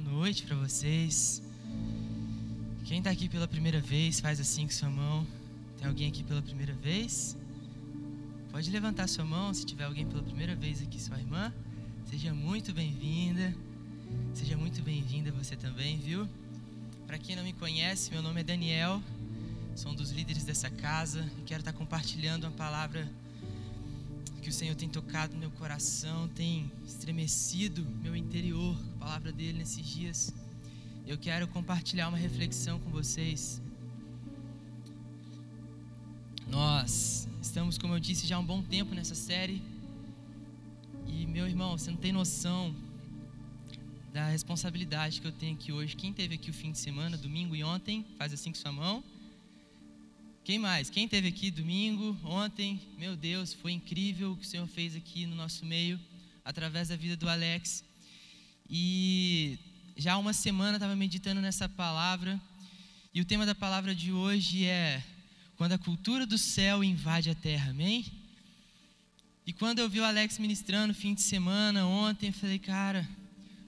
noite para vocês. Quem está aqui pela primeira vez, faz assim com sua mão. Tem alguém aqui pela primeira vez? Pode levantar sua mão se tiver alguém pela primeira vez aqui, sua irmã. Seja muito bem-vinda. Seja muito bem-vinda você também, viu? Para quem não me conhece, meu nome é Daniel. Sou um dos líderes dessa casa e quero estar compartilhando uma palavra que o Senhor tem tocado meu coração, tem estremecido meu interior, a palavra dele nesses dias. Eu quero compartilhar uma reflexão com vocês. Nós estamos, como eu disse, já há um bom tempo nessa série. E meu irmão, você não tem noção da responsabilidade que eu tenho aqui hoje. Quem teve aqui o fim de semana, domingo e ontem, faz assim com sua mão. Quem mais? Quem teve aqui domingo, ontem? Meu Deus, foi incrível o que o Senhor fez aqui no nosso meio, através da vida do Alex. E já há uma semana estava meditando nessa palavra, e o tema da palavra de hoje é quando a cultura do céu invade a terra, amém? E quando eu vi o Alex ministrando fim de semana, ontem, eu falei, cara,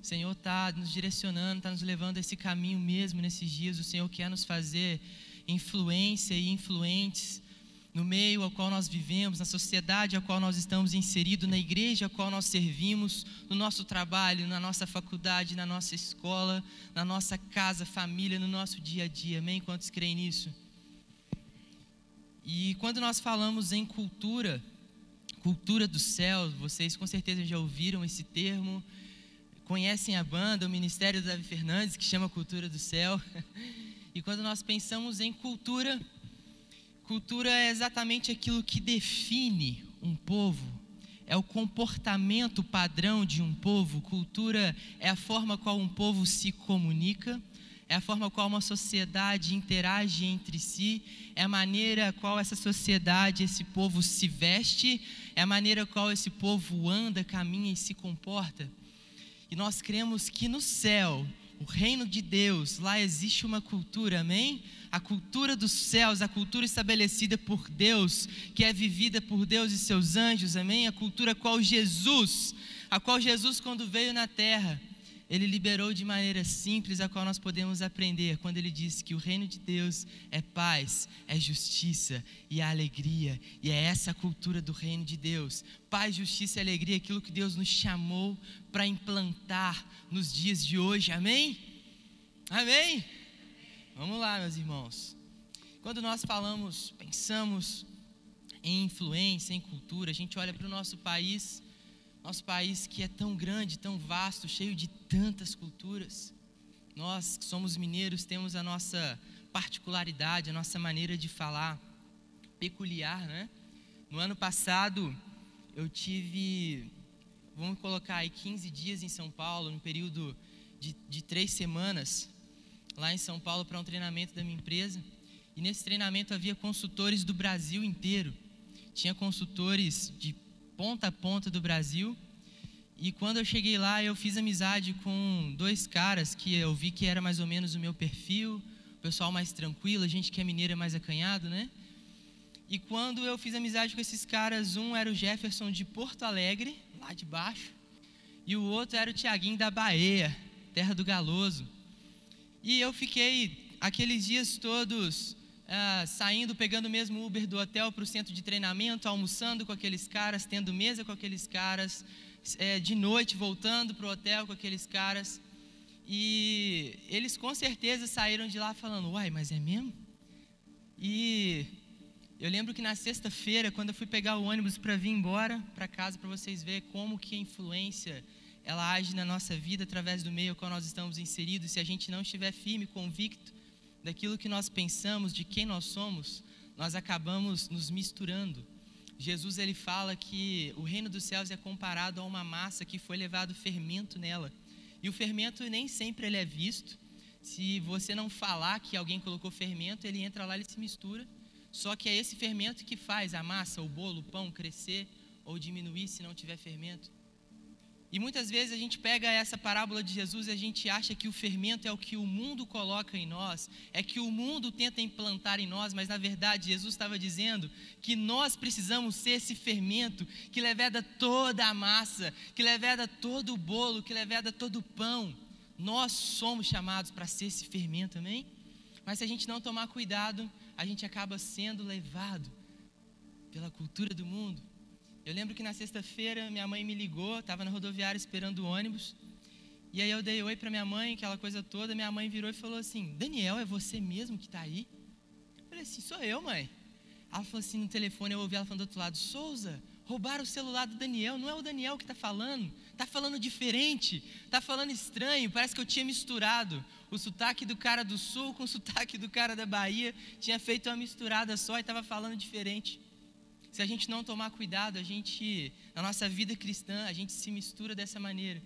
o Senhor está nos direcionando, está nos levando a esse caminho mesmo nesses dias, o Senhor quer nos fazer influência e influentes no meio ao qual nós vivemos, na sociedade a qual nós estamos inseridos, na igreja a qual nós servimos, no nosso trabalho, na nossa faculdade, na nossa escola, na nossa casa, família, no nosso dia a dia. Amém? Quantos creem nisso? E quando nós falamos em cultura, cultura do céu, vocês com certeza já ouviram esse termo, conhecem a banda, o Ministério do Davi Fernandes, que chama Cultura do Céu. E quando nós pensamos em cultura, cultura é exatamente aquilo que define um povo, é o comportamento padrão de um povo. Cultura é a forma qual um povo se comunica, é a forma qual uma sociedade interage entre si, é a maneira qual essa sociedade, esse povo se veste, é a maneira qual esse povo anda, caminha e se comporta. E nós cremos que no céu o reino de Deus, lá existe uma cultura, amém? A cultura dos céus, a cultura estabelecida por Deus, que é vivida por Deus e seus anjos, amém? A cultura qual Jesus, a qual Jesus, quando veio na terra, ele liberou de maneira simples, a qual nós podemos aprender, quando ele disse que o reino de Deus é paz, é justiça e é alegria, e é essa a cultura do reino de Deus. Paz, justiça e alegria, aquilo que Deus nos chamou para implantar nos dias de hoje, amém? Amém? Vamos lá, meus irmãos. Quando nós falamos, pensamos em influência, em cultura, a gente olha para o nosso país nosso país que é tão grande, tão vasto, cheio de tantas culturas. Nós que somos mineiros temos a nossa particularidade, a nossa maneira de falar peculiar, né? No ano passado eu tive, vamos colocar aí 15 dias em São Paulo, no período de, de três semanas, lá em São Paulo para um treinamento da minha empresa. E nesse treinamento havia consultores do Brasil inteiro. Tinha consultores de ponta a ponta do Brasil. E quando eu cheguei lá, eu fiz amizade com dois caras que eu vi que era mais ou menos o meu perfil, o pessoal mais tranquilo, a gente que é mineiro é mais acanhado, né? E quando eu fiz amizade com esses caras, um era o Jefferson de Porto Alegre, lá de baixo, e o outro era o Tiaguinho da Bahia, terra do Galoso. E eu fiquei aqueles dias todos ah, saindo, pegando o mesmo Uber do hotel para o centro de treinamento, almoçando com aqueles caras, tendo mesa com aqueles caras, é, de noite voltando para o hotel com aqueles caras. E eles com certeza saíram de lá falando: Uai, mas é mesmo? E eu lembro que na sexta-feira, quando eu fui pegar o ônibus para vir embora para casa, para vocês verem como que a influência ela age na nossa vida através do meio ao qual nós estamos inseridos, se a gente não estiver firme, convicto daquilo que nós pensamos, de quem nós somos, nós acabamos nos misturando. Jesus ele fala que o reino dos céus é comparado a uma massa que foi levado fermento nela. E o fermento nem sempre ele é visto. Se você não falar que alguém colocou fermento, ele entra lá e se mistura. Só que é esse fermento que faz a massa, o bolo, o pão crescer ou diminuir se não tiver fermento. E muitas vezes a gente pega essa parábola de Jesus e a gente acha que o fermento é o que o mundo coloca em nós, é que o mundo tenta implantar em nós, mas na verdade Jesus estava dizendo que nós precisamos ser esse fermento que leveda toda a massa, que leveda todo o bolo, que leveda todo o pão. Nós somos chamados para ser esse fermento, amém? Mas se a gente não tomar cuidado, a gente acaba sendo levado pela cultura do mundo. Eu lembro que na sexta-feira minha mãe me ligou, estava na rodoviária esperando o ônibus. E aí eu dei oi para minha mãe, aquela coisa toda. Minha mãe virou e falou assim: Daniel, é você mesmo que está aí? Eu falei assim: sou eu, mãe. Ela falou assim no telefone, eu ouvi ela falando do outro lado: Souza, roubaram o celular do Daniel. Não é o Daniel que está falando. Está falando diferente. Está falando estranho. Parece que eu tinha misturado o sotaque do cara do sul com o sotaque do cara da Bahia. Tinha feito uma misturada só e estava falando diferente. Se a gente não tomar cuidado, a gente, na nossa vida cristã, a gente se mistura dessa maneira.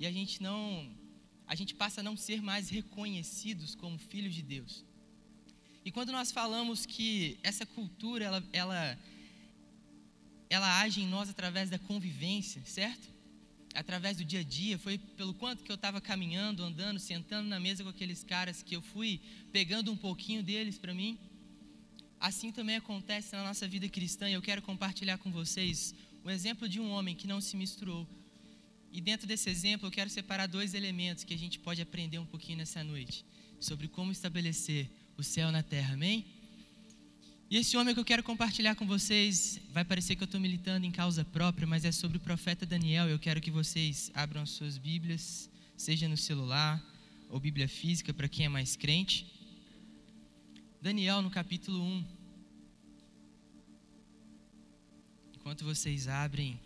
E a gente não, a gente passa a não ser mais reconhecidos como filhos de Deus. E quando nós falamos que essa cultura, ela, ela, ela age em nós através da convivência, certo? Através do dia a dia, foi pelo quanto que eu estava caminhando, andando, sentando na mesa com aqueles caras que eu fui pegando um pouquinho deles para mim. Assim também acontece na nossa vida cristã e eu quero compartilhar com vocês o exemplo de um homem que não se misturou. E dentro desse exemplo eu quero separar dois elementos que a gente pode aprender um pouquinho nessa noite sobre como estabelecer o céu na terra, amém? E esse homem que eu quero compartilhar com vocês, vai parecer que eu estou militando em causa própria, mas é sobre o profeta Daniel. Eu quero que vocês abram as suas Bíblias, seja no celular ou Bíblia física para quem é mais crente. Daniel no capítulo 1. Enquanto vocês abrem,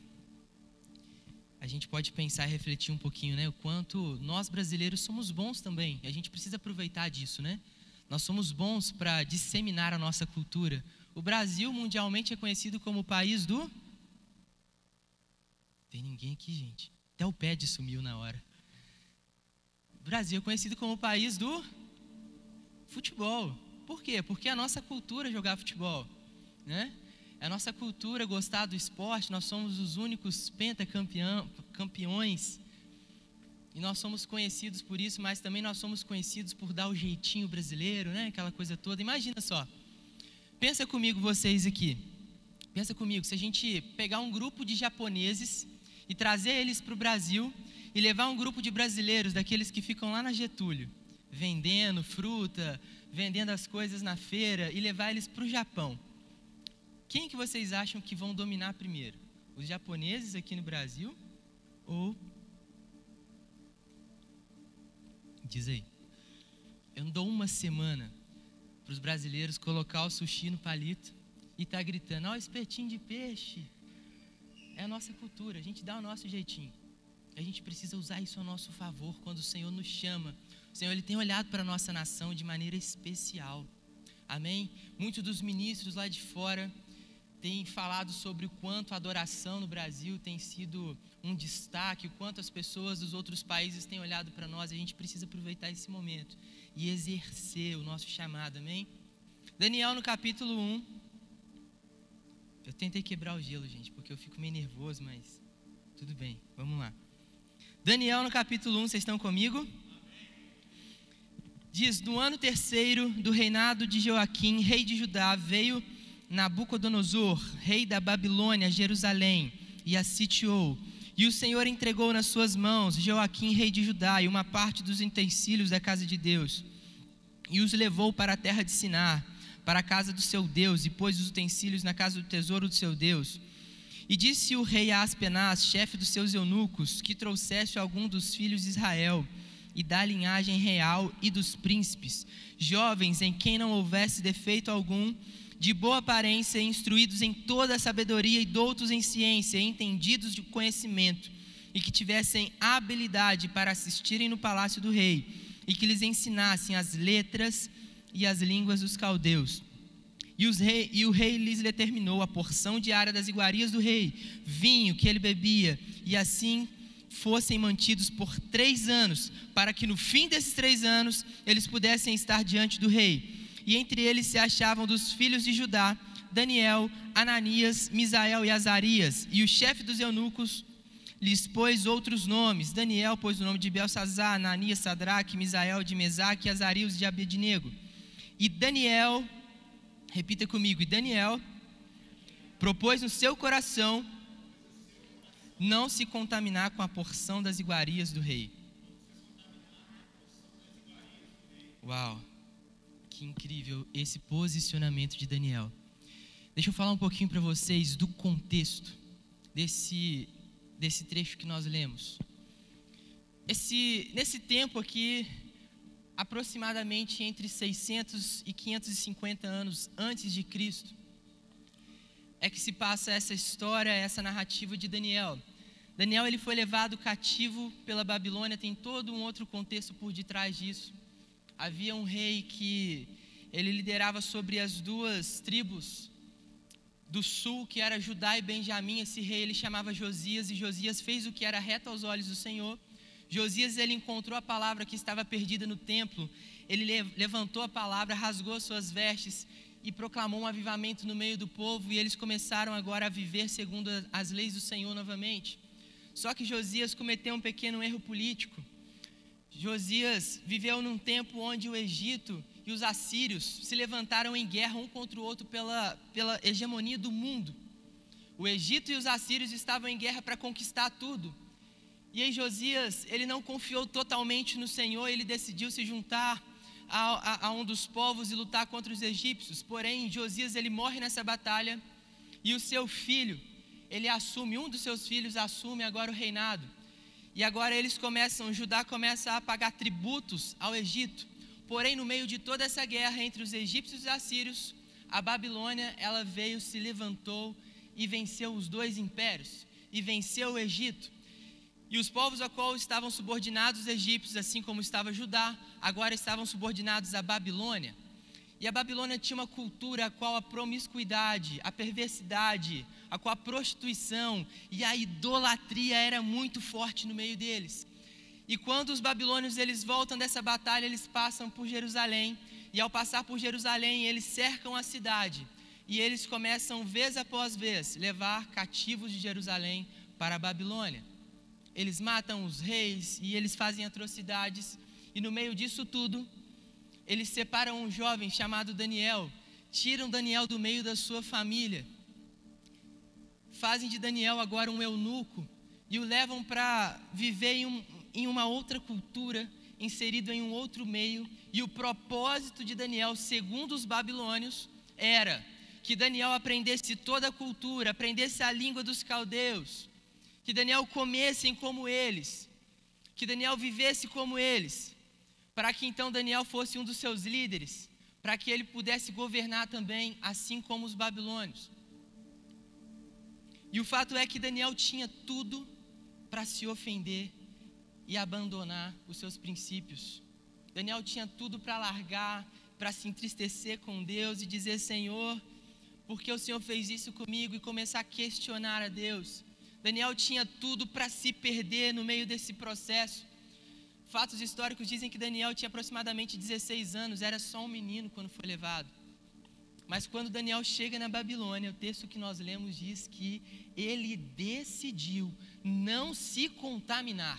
a gente pode pensar e refletir um pouquinho, né? O quanto nós brasileiros somos bons também. E a gente precisa aproveitar disso, né? Nós somos bons para disseminar a nossa cultura. O Brasil mundialmente é conhecido como o país do. Tem ninguém aqui, gente. Até o pé sumiu na hora. O Brasil é conhecido como o país do futebol. Por quê? Porque é a nossa cultura jogar futebol, né? É a nossa cultura gostar do esporte, nós somos os únicos pentacampeões. E nós somos conhecidos por isso, mas também nós somos conhecidos por dar o jeitinho brasileiro, né? Aquela coisa toda. Imagina só. Pensa comigo vocês aqui. Pensa comigo, se a gente pegar um grupo de japoneses e trazer eles para o Brasil e levar um grupo de brasileiros, daqueles que ficam lá na Getúlio, vendendo fruta, vendendo as coisas na feira e levar eles para o Japão. Quem que vocês acham que vão dominar primeiro? Os japoneses aqui no Brasil ou Diz aí. Eu não dou uma semana para os brasileiros colocar o sushi no palito e tá gritando: "Ó, oh, espetinho de peixe". É a nossa cultura, a gente dá o nosso jeitinho. A gente precisa usar isso a nosso favor quando o Senhor nos chama Senhor, Ele tem olhado para a nossa nação de maneira especial. Amém? Muitos dos ministros lá de fora têm falado sobre o quanto a adoração no Brasil tem sido um destaque, o quanto as pessoas dos outros países têm olhado para nós. A gente precisa aproveitar esse momento e exercer o nosso chamado. Amém? Daniel no capítulo 1. Eu tentei quebrar o gelo, gente, porque eu fico meio nervoso, mas tudo bem, vamos lá. Daniel no capítulo 1, vocês estão comigo? Diz: No ano terceiro do reinado de Joaquim, rei de Judá, veio Nabucodonosor, rei da Babilônia, Jerusalém, e a sitiou. E o Senhor entregou nas suas mãos Joaquim, rei de Judá, e uma parte dos utensílios da casa de Deus, e os levou para a terra de Sinar, para a casa do seu Deus, e pôs os utensílios na casa do tesouro do seu Deus. E disse o rei Aspenaz, chefe dos seus eunucos, que trouxesse algum dos filhos de Israel, e da linhagem real e dos príncipes, jovens em quem não houvesse defeito algum, de boa aparência, instruídos em toda a sabedoria e doutos em ciência, entendidos de conhecimento, e que tivessem habilidade para assistirem no palácio do rei, e que lhes ensinassem as letras e as línguas dos caldeus. E, rei, e, o rei lhes determinou a porção diária das iguarias do rei, vinho que ele bebia, e assim fossem mantidos por três anos, para que no fim desses três anos eles pudessem estar diante do rei. E entre eles se achavam dos filhos de Judá Daniel, Ananias, Misael e Azarias. E o chefe dos eunucos lhes pôs outros nomes. Daniel pôs o nome de Belsazar, Ananias, Sadraque, Misael de Mesaque e Azarias de Abednego. E Daniel, repita comigo, e Daniel propôs no seu coração não se contaminar com a porção das iguarias do rei. Uau, que incrível esse posicionamento de Daniel. Deixa eu falar um pouquinho para vocês do contexto desse, desse trecho que nós lemos. Esse, nesse tempo aqui, aproximadamente entre 600 e 550 anos antes de Cristo, é que se passa essa história, essa narrativa de Daniel. Daniel ele foi levado cativo pela Babilônia, tem todo um outro contexto por detrás disso. Havia um rei que ele liderava sobre as duas tribos do sul, que era Judá e Benjamim. Esse rei ele chamava Josias e Josias fez o que era reto aos olhos do Senhor. Josias ele encontrou a palavra que estava perdida no templo. Ele levantou a palavra, rasgou suas vestes e proclamou um avivamento no meio do povo e eles começaram agora a viver segundo as leis do Senhor novamente. Só que Josias cometeu um pequeno erro político. Josias viveu num tempo onde o Egito e os assírios se levantaram em guerra um contra o outro pela, pela hegemonia do mundo. O Egito e os assírios estavam em guerra para conquistar tudo. E aí Josias, ele não confiou totalmente no Senhor, ele decidiu se juntar a, a, a, um dos povos e lutar contra os egípcios. Porém, Josias ele morre nessa batalha e o seu filho, ele assume, um dos seus filhos assume agora o reinado. E agora eles começam, Judá começa a pagar tributos ao Egito. Porém, no meio de toda essa guerra entre os egípcios e os assírios, a Babilônia, ela veio, se levantou e venceu os dois impérios e venceu o Egito. E os povos a qual estavam subordinados os egípcios, assim como estava Judá, agora estavam subordinados à Babilônia. E a Babilônia tinha uma cultura a qual a promiscuidade, a perversidade, a qual a prostituição e a idolatria era muito forte no meio deles. E quando os babilônios eles voltam dessa batalha, eles passam por Jerusalém, e ao passar por Jerusalém, eles cercam a cidade, e eles começam vez após vez levar cativos de Jerusalém para a Babilônia eles matam os reis e eles fazem atrocidades. E no meio disso tudo, eles separam um jovem chamado Daniel, tiram Daniel do meio da sua família, fazem de Daniel agora um eunuco e o levam para viver em, um, em uma outra cultura, inserido em um outro meio. E o propósito de Daniel, segundo os babilônios, era que Daniel aprendesse toda a cultura, aprendesse a língua dos caldeus, que Daniel comesse como eles, que Daniel vivesse como eles, para que então Daniel fosse um dos seus líderes, para que ele pudesse governar também, assim como os babilônios. E o fato é que Daniel tinha tudo para se ofender e abandonar os seus princípios. Daniel tinha tudo para largar, para se entristecer com Deus e dizer: Senhor, por que o Senhor fez isso comigo? E começar a questionar a Deus. Daniel tinha tudo para se perder no meio desse processo. Fatos históricos dizem que Daniel tinha aproximadamente 16 anos, era só um menino quando foi levado. Mas quando Daniel chega na Babilônia, o texto que nós lemos diz que ele decidiu não se contaminar.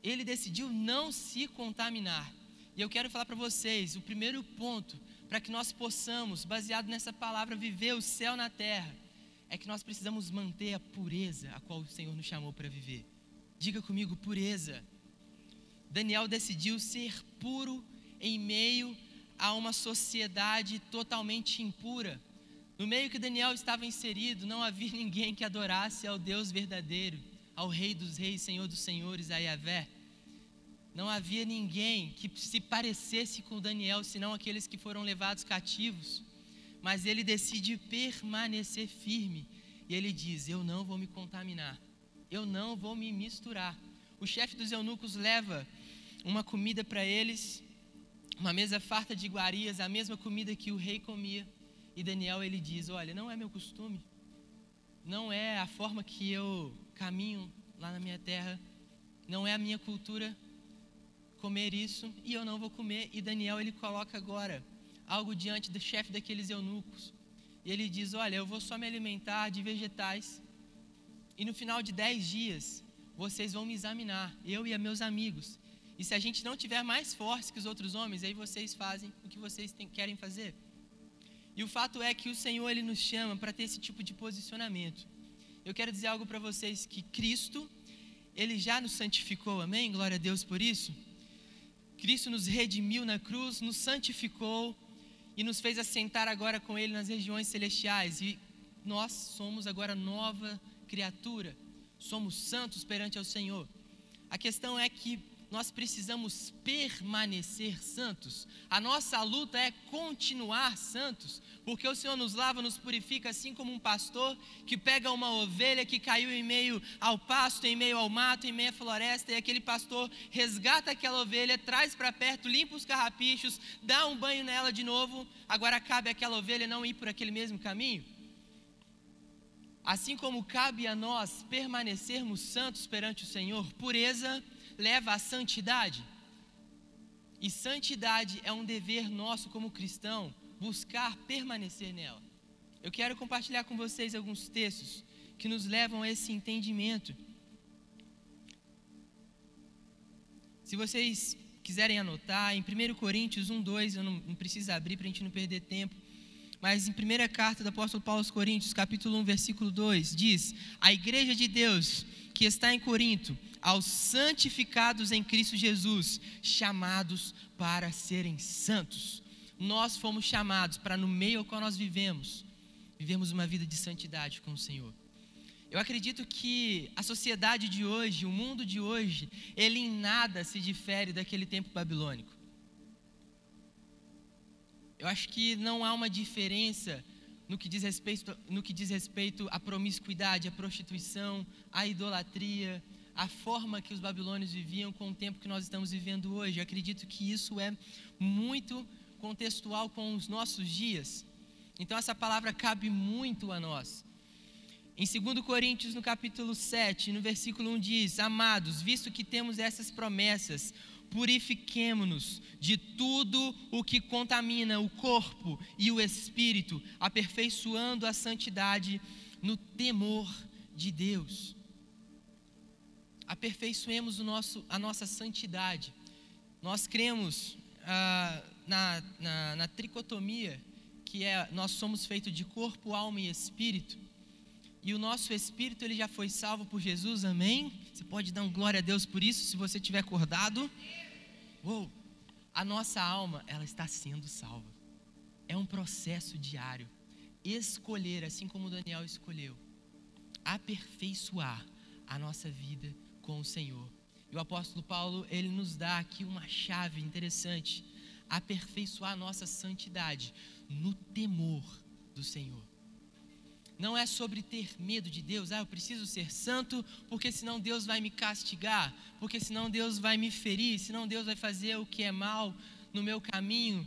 Ele decidiu não se contaminar. E eu quero falar para vocês, o primeiro ponto para que nós possamos, baseado nessa palavra, viver o céu na terra, é que nós precisamos manter a pureza a qual o Senhor nos chamou para viver. Diga comigo, pureza. Daniel decidiu ser puro em meio a uma sociedade totalmente impura. No meio que Daniel estava inserido, não havia ninguém que adorasse ao Deus verdadeiro, ao Rei dos Reis, Senhor dos Senhores, a Yahvé. Não havia ninguém que se parecesse com Daniel, senão aqueles que foram levados cativos mas ele decide permanecer firme. E ele diz: Eu não vou me contaminar, eu não vou me misturar. O chefe dos eunucos leva uma comida para eles, uma mesa farta de iguarias, a mesma comida que o rei comia. E Daniel ele diz: Olha, não é meu costume, não é a forma que eu caminho lá na minha terra, não é a minha cultura comer isso e eu não vou comer. E Daniel ele coloca agora algo diante do chefe daqueles eunucos. E ele diz: Olha, eu vou só me alimentar de vegetais. E no final de dez dias, vocês vão me examinar, eu e meus amigos. E se a gente não tiver mais forte que os outros homens, aí vocês fazem o que vocês querem fazer. E o fato é que o Senhor ele nos chama para ter esse tipo de posicionamento. Eu quero dizer algo para vocês que Cristo ele já nos santificou, amém? Glória a Deus por isso. Cristo nos redimiu na cruz, nos santificou e nos fez assentar agora com Ele nas regiões celestiais. E nós somos agora nova criatura, somos santos perante ao Senhor. A questão é que nós precisamos permanecer santos. A nossa luta é continuar santos, porque o Senhor nos lava, nos purifica, assim como um pastor que pega uma ovelha que caiu em meio ao pasto, em meio ao mato, em meio à floresta, e aquele pastor resgata aquela ovelha, traz para perto, limpa os carrapichos, dá um banho nela de novo. Agora cabe àquela ovelha não ir por aquele mesmo caminho. Assim como cabe a nós permanecermos santos perante o Senhor, pureza leva à santidade. E santidade é um dever nosso como cristão, buscar permanecer nela. Eu quero compartilhar com vocês alguns textos que nos levam a esse entendimento. Se vocês quiserem anotar, em 1 Coríntios 1, 2, eu não, não preciso abrir para a gente não perder tempo. Mas em primeira carta do apóstolo Paulo aos Coríntios, capítulo 1, versículo 2, diz: A igreja de Deus que está em Corinto, aos santificados em Cristo Jesus, chamados para serem santos. Nós fomos chamados para, no meio ao qual nós vivemos, vivemos uma vida de santidade com o Senhor. Eu acredito que a sociedade de hoje, o mundo de hoje, ele em nada se difere daquele tempo babilônico. Eu acho que não há uma diferença no que diz respeito, no que diz respeito à promiscuidade, à prostituição, à idolatria, à forma que os babilônios viviam com o tempo que nós estamos vivendo hoje. Eu acredito que isso é muito contextual com os nossos dias. Então essa palavra cabe muito a nós. Em 2 Coríntios, no capítulo 7, no versículo 1 diz: Amados, visto que temos essas promessas, purifiquemo-nos de tudo o que contamina o corpo e o espírito, aperfeiçoando a santidade no temor de Deus. Aperfeiçoemos o nosso, a nossa santidade. Nós cremos ah, na, na, na tricotomia, que é nós somos feitos de corpo, alma e espírito. E o nosso espírito ele já foi salvo por Jesus, amém? Você pode dar um glória a Deus por isso, se você estiver acordado. Uou, a nossa alma, ela está sendo salva. É um processo diário. Escolher, assim como Daniel escolheu, aperfeiçoar a nossa vida com o Senhor. E o apóstolo Paulo, ele nos dá aqui uma chave interessante: aperfeiçoar a nossa santidade no temor do Senhor não é sobre ter medo de Deus, ah, eu preciso ser santo, porque senão Deus vai me castigar, porque senão Deus vai me ferir, senão Deus vai fazer o que é mal no meu caminho.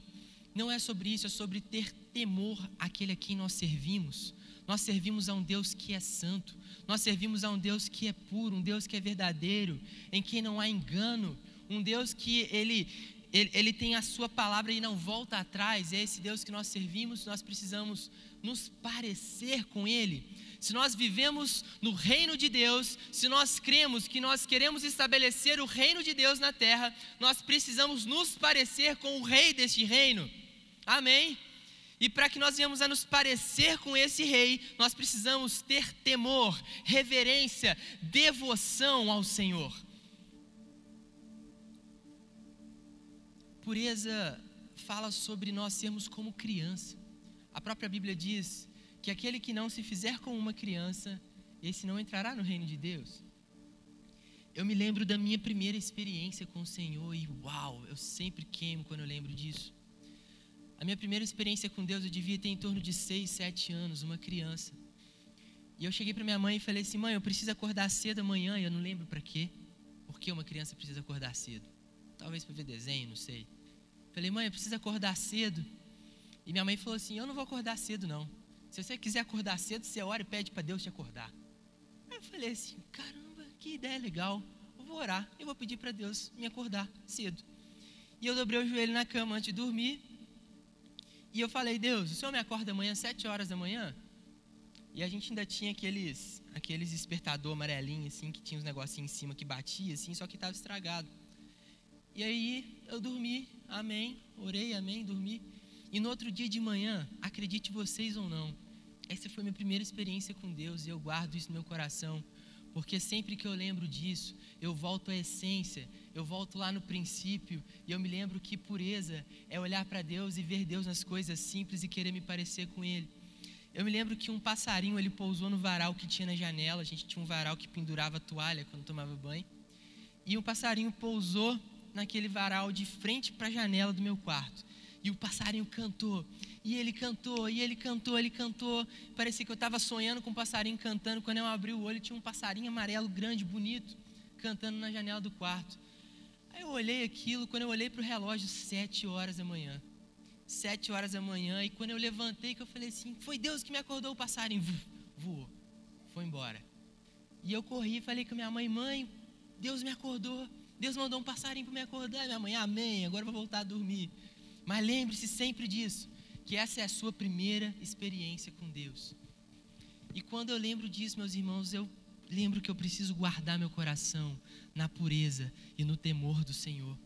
Não é sobre isso, é sobre ter temor àquele a quem nós servimos. Nós servimos a um Deus que é santo, nós servimos a um Deus que é puro, um Deus que é verdadeiro, em quem não há engano, um Deus que ele, ele, ele tem a sua palavra e não volta atrás, é esse Deus que nós servimos, nós precisamos nos parecer com Ele, se nós vivemos no reino de Deus, se nós cremos que nós queremos estabelecer o reino de Deus na terra, nós precisamos nos parecer com o rei deste reino. Amém? E para que nós venhamos a nos parecer com esse rei, nós precisamos ter temor, reverência, devoção ao Senhor. Pureza fala sobre nós sermos como criança. A própria Bíblia diz que aquele que não se fizer como uma criança, esse não entrará no reino de Deus. Eu me lembro da minha primeira experiência com o Senhor e uau, eu sempre queimo quando eu lembro disso. A minha primeira experiência com Deus eu devia ter em torno de 6, 7 anos, uma criança. E eu cheguei para minha mãe e falei assim: mãe, eu preciso acordar cedo amanhã. E eu não lembro para quê. Por que uma criança precisa acordar cedo? Talvez para ver desenho, não sei. Falei, mãe, eu preciso acordar cedo. E minha mãe falou assim: Eu não vou acordar cedo, não. Se você quiser acordar cedo, você ora e pede para Deus te acordar. Aí eu falei assim: Caramba, que ideia legal. Eu vou orar e vou pedir para Deus me acordar cedo. E eu dobrei o joelho na cama antes de dormir. E eu falei: Deus, o senhor me acorda amanhã às sete horas da manhã? E a gente ainda tinha aqueles, aqueles despertador amarelinho, assim, que tinha uns negocinhos em cima que batia, assim, só que estava estragado. E aí eu dormi, amém, orei, amém, dormi. E no outro dia de manhã, acredite vocês ou não, essa foi minha primeira experiência com Deus e eu guardo isso no meu coração, porque sempre que eu lembro disso, eu volto à essência, eu volto lá no princípio e eu me lembro que pureza é olhar para Deus e ver Deus nas coisas simples e querer me parecer com Ele. Eu me lembro que um passarinho ele pousou no varal que tinha na janela. A gente tinha um varal que pendurava toalha quando tomava banho. E um passarinho pousou naquele varal de frente para a janela do meu quarto. E o passarinho cantou, e ele cantou, e ele cantou, ele cantou. Parecia que eu estava sonhando com um passarinho cantando. Quando eu abri o olho, tinha um passarinho amarelo grande, bonito, cantando na janela do quarto. Aí eu olhei aquilo, quando eu olhei para o relógio, sete horas da manhã. Sete horas da manhã, e quando eu levantei, que eu falei assim, foi Deus que me acordou, o passarinho voou, foi embora. E eu corri e falei com minha mãe, mãe, Deus me acordou, Deus mandou um passarinho para me acordar. Minha mãe, amém, agora eu vou voltar a dormir. Mas lembre-se sempre disso, que essa é a sua primeira experiência com Deus. E quando eu lembro disso, meus irmãos, eu lembro que eu preciso guardar meu coração na pureza e no temor do Senhor.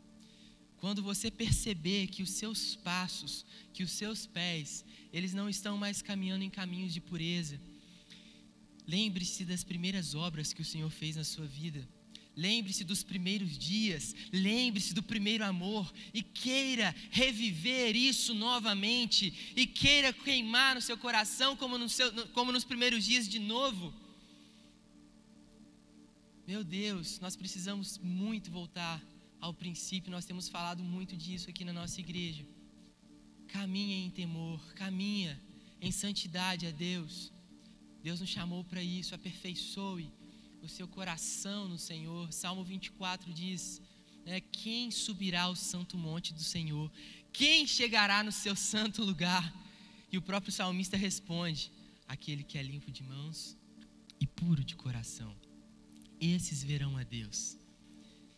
Quando você perceber que os seus passos, que os seus pés, eles não estão mais caminhando em caminhos de pureza, lembre-se das primeiras obras que o Senhor fez na sua vida Lembre-se dos primeiros dias, lembre-se do primeiro amor e queira reviver isso novamente e queira queimar no seu coração como, no seu, como nos primeiros dias de novo. Meu Deus, nós precisamos muito voltar ao princípio, nós temos falado muito disso aqui na nossa igreja. Caminha em temor, caminha em santidade a Deus. Deus nos chamou para isso, aperfeiçoe o seu coração no Senhor. Salmo 24 diz: né, Quem subirá ao santo monte do Senhor? Quem chegará no seu santo lugar? E o próprio salmista responde: Aquele que é limpo de mãos e puro de coração. Esses verão a Deus.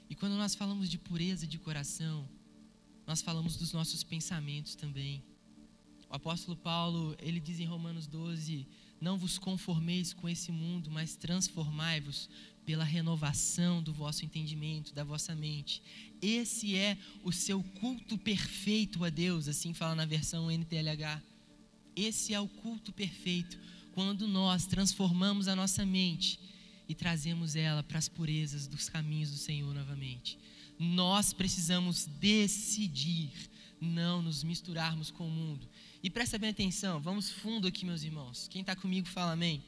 E quando nós falamos de pureza de coração, nós falamos dos nossos pensamentos também. O apóstolo Paulo, ele diz em Romanos 12: não vos conformeis com esse mundo, mas transformai-vos pela renovação do vosso entendimento, da vossa mente. Esse é o seu culto perfeito a Deus, assim fala na versão NTLH. Esse é o culto perfeito, quando nós transformamos a nossa mente e trazemos ela para as purezas dos caminhos do Senhor novamente. Nós precisamos decidir não nos misturarmos com o mundo e presta bem atenção, vamos fundo aqui, meus irmãos. Quem está comigo, fala amém.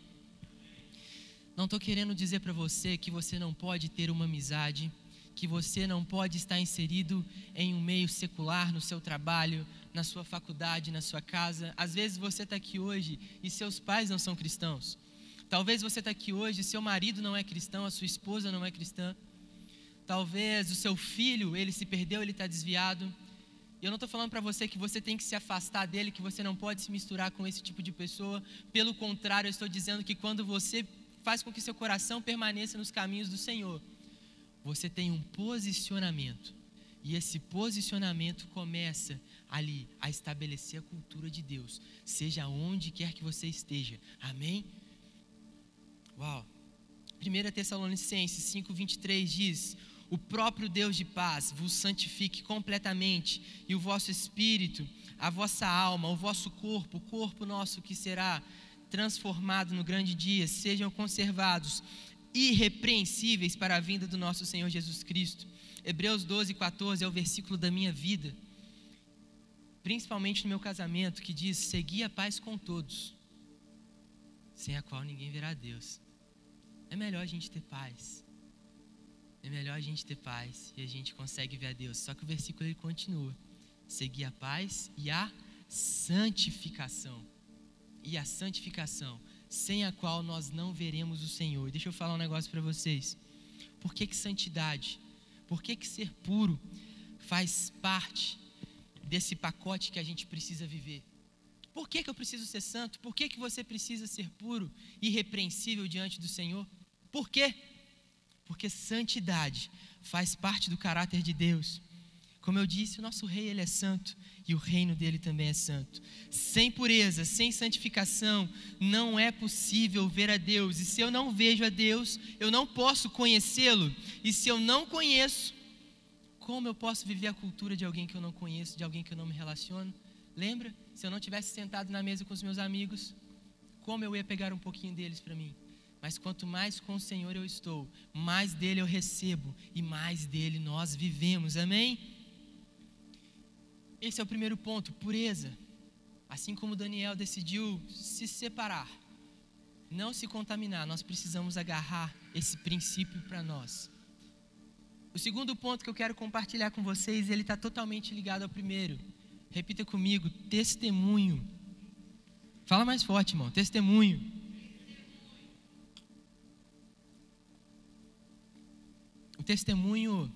Não estou querendo dizer para você que você não pode ter uma amizade, que você não pode estar inserido em um meio secular, no seu trabalho, na sua faculdade, na sua casa. Às vezes você está aqui hoje e seus pais não são cristãos. Talvez você está aqui hoje e seu marido não é cristão, a sua esposa não é cristã. Talvez o seu filho, ele se perdeu, ele está desviado. E eu não estou falando para você que você tem que se afastar dele, que você não pode se misturar com esse tipo de pessoa. Pelo contrário, eu estou dizendo que quando você faz com que seu coração permaneça nos caminhos do Senhor, você tem um posicionamento. E esse posicionamento começa ali a estabelecer a cultura de Deus, seja onde quer que você esteja. Amém? Uau! 1 Tessalonicenses 5,23 diz: o próprio Deus de paz vos santifique completamente e o vosso espírito, a vossa alma, o vosso corpo, o corpo nosso que será transformado no grande dia, sejam conservados irrepreensíveis para a vinda do nosso Senhor Jesus Cristo. Hebreus 12, 14 é o versículo da minha vida, principalmente no meu casamento, que diz: Segui a paz com todos, sem a qual ninguém verá Deus. É melhor a gente ter paz é melhor a gente ter paz e a gente consegue ver a Deus. Só que o versículo ele continua: seguir a paz e a santificação. E a santificação, sem a qual nós não veremos o Senhor. Deixa eu falar um negócio para vocês. Por que, que santidade? Por que, que ser puro faz parte desse pacote que a gente precisa viver? Por que, que eu preciso ser santo? Por que, que você precisa ser puro, irrepreensível diante do Senhor? Por quê? Porque santidade faz parte do caráter de Deus. Como eu disse, o nosso rei ele é santo e o reino dele também é santo. Sem pureza, sem santificação, não é possível ver a Deus. E se eu não vejo a Deus, eu não posso conhecê-lo. E se eu não conheço, como eu posso viver a cultura de alguém que eu não conheço, de alguém que eu não me relaciono? Lembra? Se eu não tivesse sentado na mesa com os meus amigos, como eu ia pegar um pouquinho deles para mim? Mas quanto mais com o Senhor eu estou, mais dele eu recebo e mais dele nós vivemos. Amém? Esse é o primeiro ponto, pureza. Assim como Daniel decidiu se separar, não se contaminar, nós precisamos agarrar esse princípio para nós. O segundo ponto que eu quero compartilhar com vocês, ele está totalmente ligado ao primeiro. Repita comigo: testemunho. Fala mais forte, irmão. Testemunho. O testemunho,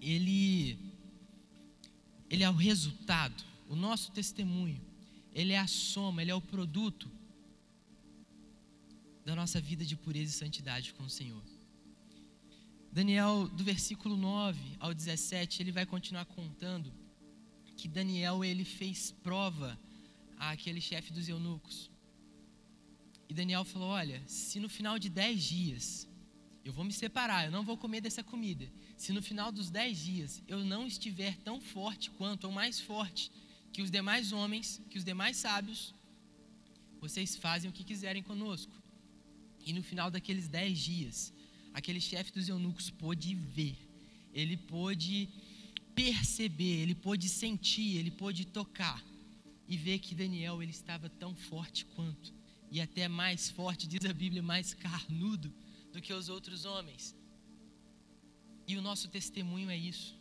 ele, ele é o resultado. O nosso testemunho, ele é a soma, ele é o produto da nossa vida de pureza e santidade com o Senhor. Daniel, do versículo 9 ao 17, ele vai continuar contando que Daniel ele fez prova àquele chefe dos eunucos. E Daniel falou: Olha, se no final de dez dias eu vou me separar, eu não vou comer dessa comida. Se no final dos dez dias eu não estiver tão forte quanto, ou mais forte que os demais homens, que os demais sábios, vocês fazem o que quiserem conosco. E no final daqueles dez dias, aquele chefe dos eunucos pôde ver, ele pôde perceber, ele pôde sentir, ele pôde tocar e ver que Daniel ele estava tão forte quanto e até mais forte, diz a Bíblia, mais carnudo do que os outros homens. E o nosso testemunho é isso.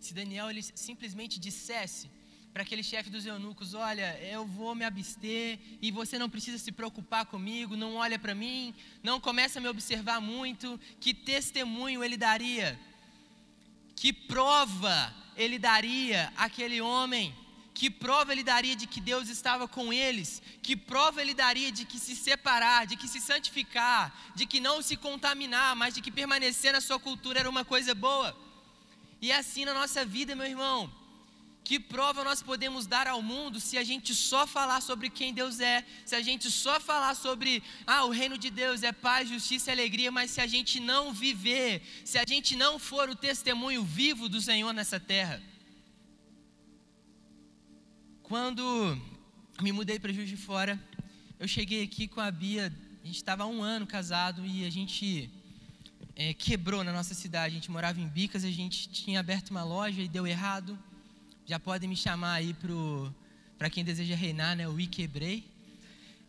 Se Daniel ele simplesmente dissesse para aquele chefe dos eunucos: Olha, eu vou me abster e você não precisa se preocupar comigo, não olha para mim, não começa a me observar muito. Que testemunho ele daria? Que prova ele daria àquele homem? Que prova ele daria de que Deus estava com eles? Que prova ele daria de que se separar, de que se santificar, de que não se contaminar, mas de que permanecer na sua cultura era uma coisa boa? E é assim na nossa vida, meu irmão. Que prova nós podemos dar ao mundo se a gente só falar sobre quem Deus é, se a gente só falar sobre, ah, o reino de Deus é paz, justiça e alegria, mas se a gente não viver, se a gente não for o testemunho vivo do Senhor nessa terra? Quando me mudei para Juiz de Fora, eu cheguei aqui com a Bia, a gente estava há um ano casado e a gente é, quebrou na nossa cidade. A gente morava em Bicas, a gente tinha aberto uma loja e deu errado. Já podem me chamar aí para quem deseja reinar, né? O I quebrei.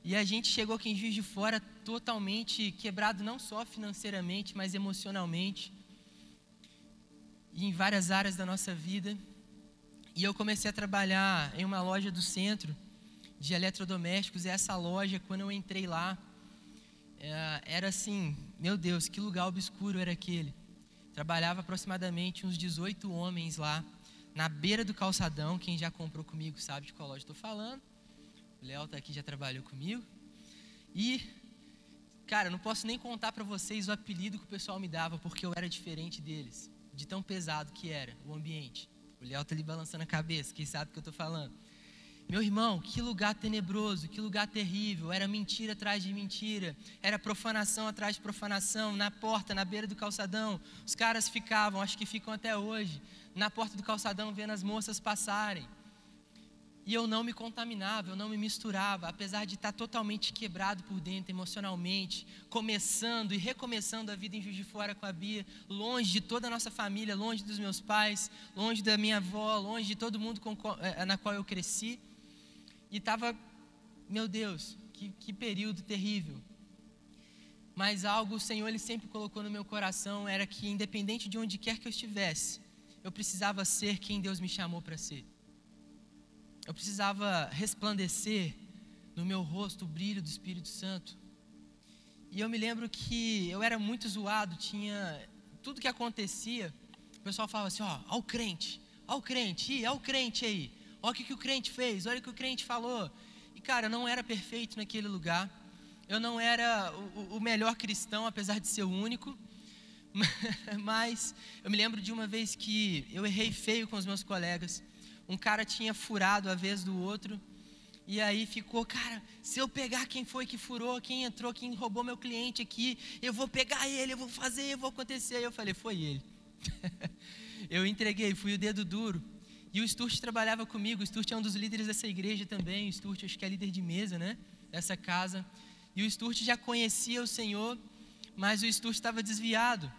E a gente chegou aqui em Juiz de Fora totalmente quebrado, não só financeiramente, mas emocionalmente. E em várias áreas da nossa vida. E eu comecei a trabalhar em uma loja do centro de eletrodomésticos. E essa loja, quando eu entrei lá, é, era assim: meu Deus, que lugar obscuro era aquele. Trabalhava aproximadamente uns 18 homens lá, na beira do calçadão. Quem já comprou comigo sabe de qual loja estou falando. O Léo está aqui, já trabalhou comigo. E, cara, não posso nem contar para vocês o apelido que o pessoal me dava, porque eu era diferente deles, de tão pesado que era o ambiente. O Léo está ali balançando a cabeça, quem sabe o que eu estou falando. Meu irmão, que lugar tenebroso, que lugar terrível. Era mentira atrás de mentira, era profanação atrás de profanação. Na porta, na beira do calçadão, os caras ficavam, acho que ficam até hoje, na porta do calçadão vendo as moças passarem. E eu não me contaminava, eu não me misturava, apesar de estar totalmente quebrado por dentro, emocionalmente, começando e recomeçando a vida em Juiz de Fora com a Bia, longe de toda a nossa família, longe dos meus pais, longe da minha avó, longe de todo mundo com, eh, na qual eu cresci. E estava, meu Deus, que, que período terrível. Mas algo o Senhor ele sempre colocou no meu coração era que, independente de onde quer que eu estivesse, eu precisava ser quem Deus me chamou para ser. Eu precisava resplandecer no meu rosto o brilho do Espírito Santo. E eu me lembro que eu era muito zoado, tinha tudo que acontecia, o pessoal falava assim, ó, ó o crente, ó o crente, ó o crente aí, ó o que, que o crente fez, olha o que o crente falou. E cara, eu não era perfeito naquele lugar, eu não era o, o melhor cristão, apesar de ser o único, mas eu me lembro de uma vez que eu errei feio com os meus colegas, um cara tinha furado a vez do outro. E aí ficou, cara, se eu pegar quem foi que furou, quem entrou, quem roubou meu cliente aqui, eu vou pegar ele, eu vou fazer, eu vou acontecer. Eu falei, foi ele. eu entreguei, fui o dedo duro. E o Sturt trabalhava comigo, o Sturt é um dos líderes dessa igreja também, o Sturt acho que é líder de mesa, né? Dessa casa. E o Sturt já conhecia o Senhor, mas o Sturt estava desviado.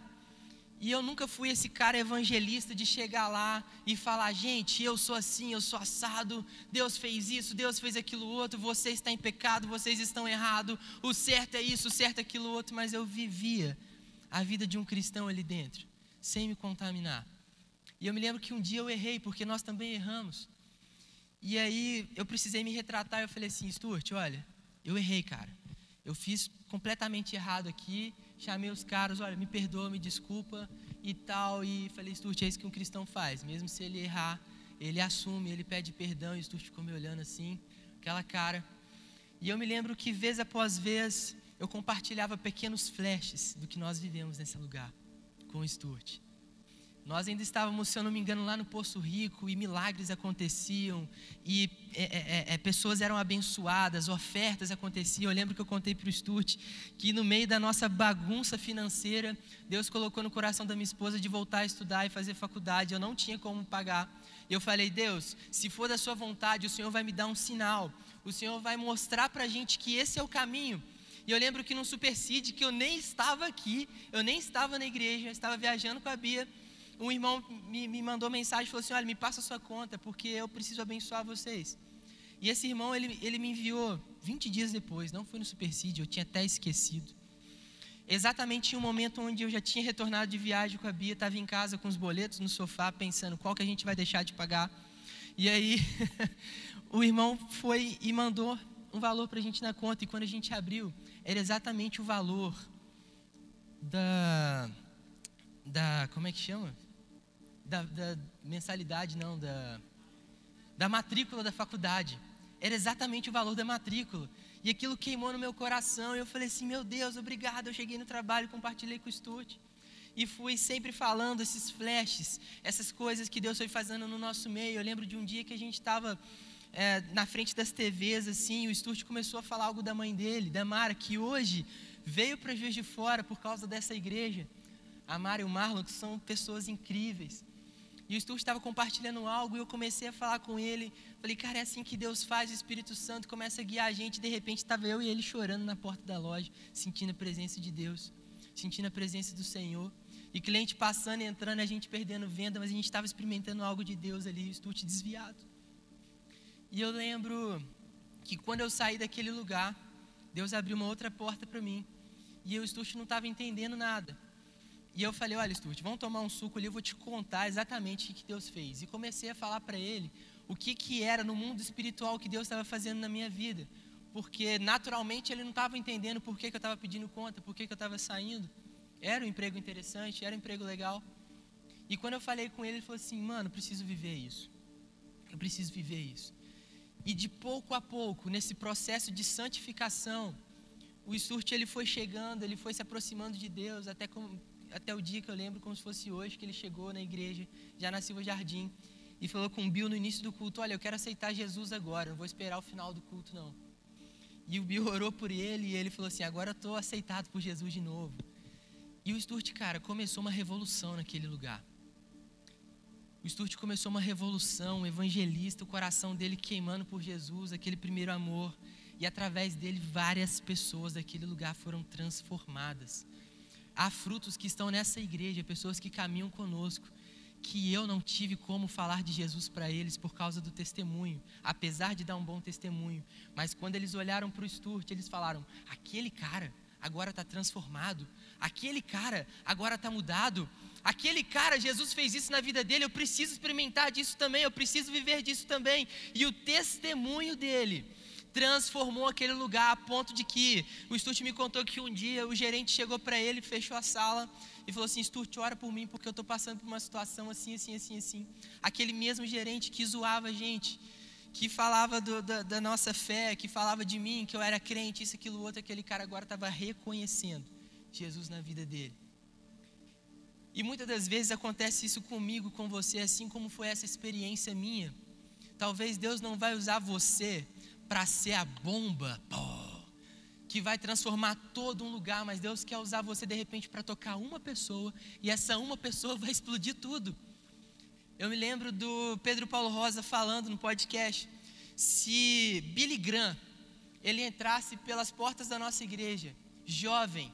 E eu nunca fui esse cara evangelista de chegar lá e falar: gente, eu sou assim, eu sou assado, Deus fez isso, Deus fez aquilo outro, você está em pecado, vocês estão errados, o certo é isso, o certo é aquilo outro. Mas eu vivia a vida de um cristão ali dentro, sem me contaminar. E eu me lembro que um dia eu errei, porque nós também erramos. E aí eu precisei me retratar, eu falei assim: Stuart, olha, eu errei, cara. Eu fiz completamente errado aqui, chamei os caras, olha, me perdoa, me desculpa e tal, e falei, Sturt, é isso que um cristão faz, mesmo se ele errar, ele assume, ele pede perdão, e Sturt ficou me olhando assim, aquela cara. E eu me lembro que vez após vez eu compartilhava pequenos flashes do que nós vivemos nesse lugar com o. Nós ainda estávamos, se eu não me engano, lá no Poço Rico e milagres aconteciam e é, é, é, é pessoas eram abençoadas, ofertas aconteciam. Eu lembro que eu contei para o Sturt que no meio da nossa bagunça financeira, Deus colocou no coração da minha esposa de voltar a estudar e fazer faculdade. Eu não tinha como pagar. Eu falei, Deus, se for da Sua vontade, o Senhor vai me dar um sinal. O Senhor vai mostrar para a gente que esse é o caminho. E eu lembro que num Supercide, que eu nem estava aqui, eu nem estava na igreja, eu estava viajando com a Bia um irmão me, me mandou mensagem e falou assim: Olha, me passa a sua conta, porque eu preciso abençoar vocês. E esse irmão, ele, ele me enviou 20 dias depois, não foi no Supercídio, eu tinha até esquecido. Exatamente em um momento onde eu já tinha retornado de viagem com a Bia, estava em casa com os boletos no sofá, pensando qual que a gente vai deixar de pagar. E aí, o irmão foi e mandou um valor para a gente na conta, e quando a gente abriu, era exatamente o valor da. da como é que chama? Da, da mensalidade, não, da, da matrícula da faculdade. Era exatamente o valor da matrícula. E aquilo queimou no meu coração. E eu falei assim: Meu Deus, obrigado. Eu cheguei no trabalho, compartilhei com o Sturt. E fui sempre falando esses flashes, essas coisas que Deus foi fazendo no nosso meio. Eu lembro de um dia que a gente estava é, na frente das TVs, assim, o Sturt começou a falar algo da mãe dele, da Mara, que hoje veio para Juiz de Fora por causa dessa igreja. A Mara e o Marlon, que são pessoas incríveis. E o Stuart estava compartilhando algo e eu comecei a falar com ele. Falei, cara, é assim que Deus faz, o Espírito Santo começa a guiar a gente. De repente estava eu e ele chorando na porta da loja, sentindo a presença de Deus, sentindo a presença do Senhor. E cliente passando entrando, a gente perdendo venda, mas a gente estava experimentando algo de Deus ali, o Stuart desviado. E eu lembro que quando eu saí daquele lugar, Deus abriu uma outra porta para mim. E eu, o Stuart, não estava entendendo nada. E eu falei, olha, Stuart, vamos tomar um suco ali, eu vou te contar exatamente o que Deus fez. E comecei a falar para ele o que, que era no mundo espiritual que Deus estava fazendo na minha vida. Porque naturalmente ele não estava entendendo por que, que eu estava pedindo conta, por que, que eu estava saindo. Era um emprego interessante, era um emprego legal. E quando eu falei com ele, ele falou assim: mano, eu preciso viver isso. Eu preciso viver isso. E de pouco a pouco, nesse processo de santificação, o Sturt ele foi chegando, ele foi se aproximando de Deus, até como até o dia que eu lembro como se fosse hoje, que ele chegou na igreja, já na Silva Jardim, e falou com o Bill no início do culto: Olha, eu quero aceitar Jesus agora, não vou esperar o final do culto, não. E o Bill orou por ele e ele falou assim: Agora eu estou aceitado por Jesus de novo. E o Sturt, cara, começou uma revolução naquele lugar. O Sturt começou uma revolução, um evangelista, o coração dele queimando por Jesus, aquele primeiro amor. E através dele, várias pessoas daquele lugar foram transformadas. Há frutos que estão nessa igreja, pessoas que caminham conosco, que eu não tive como falar de Jesus para eles por causa do testemunho, apesar de dar um bom testemunho. Mas quando eles olharam para o Sturt, eles falaram: aquele cara agora está transformado, aquele cara agora está mudado, aquele cara, Jesus fez isso na vida dele, eu preciso experimentar disso também, eu preciso viver disso também. E o testemunho dele transformou aquele lugar a ponto de que o Sturt me contou que um dia o gerente chegou para ele, fechou a sala e falou assim: Sturt, ora por mim porque eu estou passando por uma situação assim, assim, assim, assim. Aquele mesmo gerente que zoava a gente, que falava do, da, da, nossa fé, que falava de mim, que eu era crente, isso, aquilo, outro, aquele cara agora estava reconhecendo Jesus na vida dele. E muitas das vezes acontece isso comigo, com você, assim como foi essa experiência minha. Talvez Deus não vai usar você para ser a bomba pô, que vai transformar todo um lugar, mas Deus quer usar você de repente para tocar uma pessoa e essa uma pessoa vai explodir tudo. Eu me lembro do Pedro Paulo Rosa falando no podcast: se Billy Graham ele entrasse pelas portas da nossa igreja, jovem,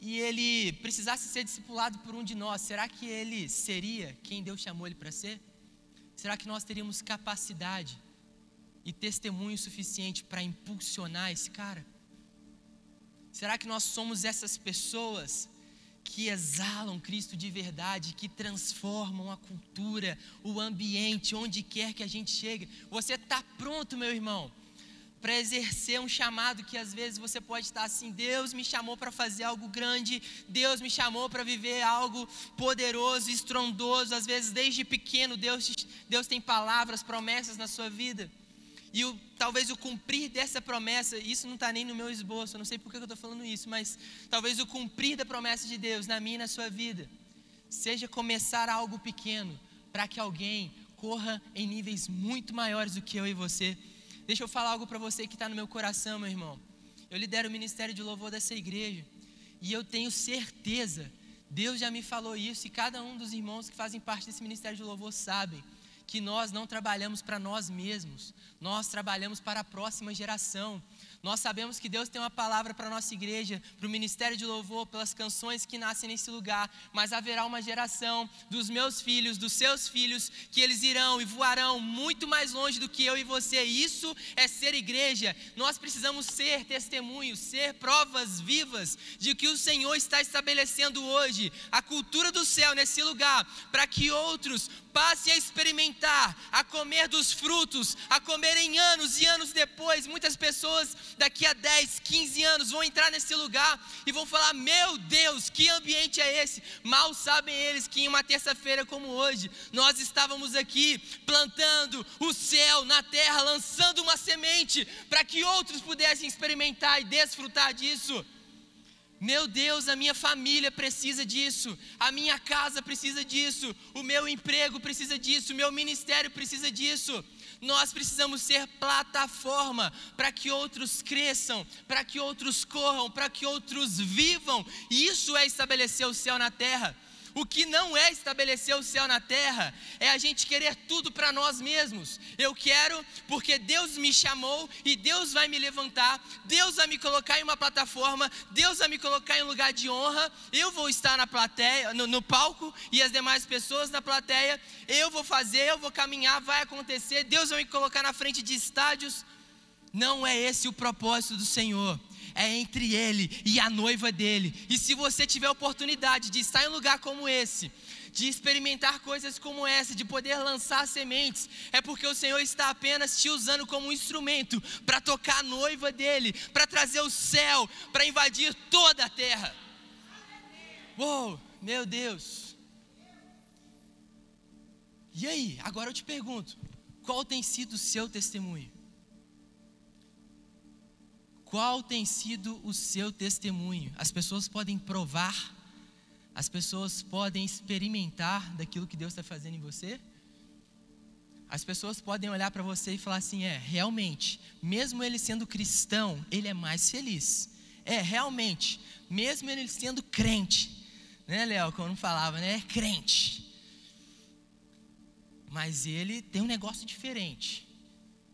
e ele precisasse ser discipulado por um de nós, será que ele seria quem Deus chamou ele para ser? Será que nós teríamos capacidade e testemunho suficiente para impulsionar esse cara? Será que nós somos essas pessoas que exalam Cristo de verdade, que transformam a cultura, o ambiente, onde quer que a gente chegue? Você está pronto, meu irmão, para exercer um chamado que às vezes você pode estar assim: Deus me chamou para fazer algo grande, Deus me chamou para viver algo poderoso, estrondoso. Às vezes, desde pequeno, Deus, Deus tem palavras, promessas na sua vida. E o, talvez o cumprir dessa promessa, isso não está nem no meu esboço, eu não sei por que eu estou falando isso, mas talvez o cumprir da promessa de Deus na minha e na sua vida, seja começar algo pequeno, para que alguém corra em níveis muito maiores do que eu e você. Deixa eu falar algo para você que está no meu coração, meu irmão. Eu lidero o ministério de louvor dessa igreja, e eu tenho certeza, Deus já me falou isso, e cada um dos irmãos que fazem parte desse ministério de louvor sabem que nós não trabalhamos para nós mesmos, nós trabalhamos para a próxima geração. Nós sabemos que Deus tem uma palavra para a nossa igreja, para o ministério de louvor, pelas canções que nascem nesse lugar, mas haverá uma geração dos meus filhos, dos seus filhos, que eles irão e voarão muito mais longe do que eu e você. Isso é ser igreja. Nós precisamos ser testemunhos, ser provas vivas de que o Senhor está estabelecendo hoje a cultura do céu nesse lugar, para que outros passem a experimentar, a comer dos frutos, a comer em anos e anos depois. Muitas pessoas daqui a 10, 15 anos vão entrar nesse lugar e vão falar: Meu Deus, que ambiente é esse? Mal sabem eles que em uma terça-feira como hoje, nós estávamos aqui plantando o céu na terra, lançando uma semente para que outros pudessem experimentar e desfrutar disso. Meu Deus, a minha família precisa disso, a minha casa precisa disso, o meu emprego precisa disso, o meu ministério precisa disso. Nós precisamos ser plataforma para que outros cresçam, para que outros corram, para que outros vivam. Isso é estabelecer o céu na terra. O que não é estabelecer o céu na terra é a gente querer tudo para nós mesmos. Eu quero porque Deus me chamou e Deus vai me levantar, Deus vai me colocar em uma plataforma, Deus vai me colocar em um lugar de honra. Eu vou estar na plateia, no, no palco e as demais pessoas na plateia. Eu vou fazer, eu vou caminhar, vai acontecer. Deus vai me colocar na frente de estádios. Não é esse o propósito do Senhor é entre ele e a noiva dele. E se você tiver oportunidade de estar em um lugar como esse, de experimentar coisas como essa, de poder lançar sementes, é porque o Senhor está apenas te usando como um instrumento para tocar a noiva dele, para trazer o céu, para invadir toda a terra. Uou, meu Deus. E aí, agora eu te pergunto: qual tem sido o seu testemunho? Qual tem sido o seu testemunho? As pessoas podem provar, as pessoas podem experimentar daquilo que Deus está fazendo em você? As pessoas podem olhar para você e falar assim: é, realmente, mesmo ele sendo cristão, ele é mais feliz. É, realmente, mesmo ele sendo crente, né, Léo? Como falava, né? É crente. Mas ele tem um negócio diferente.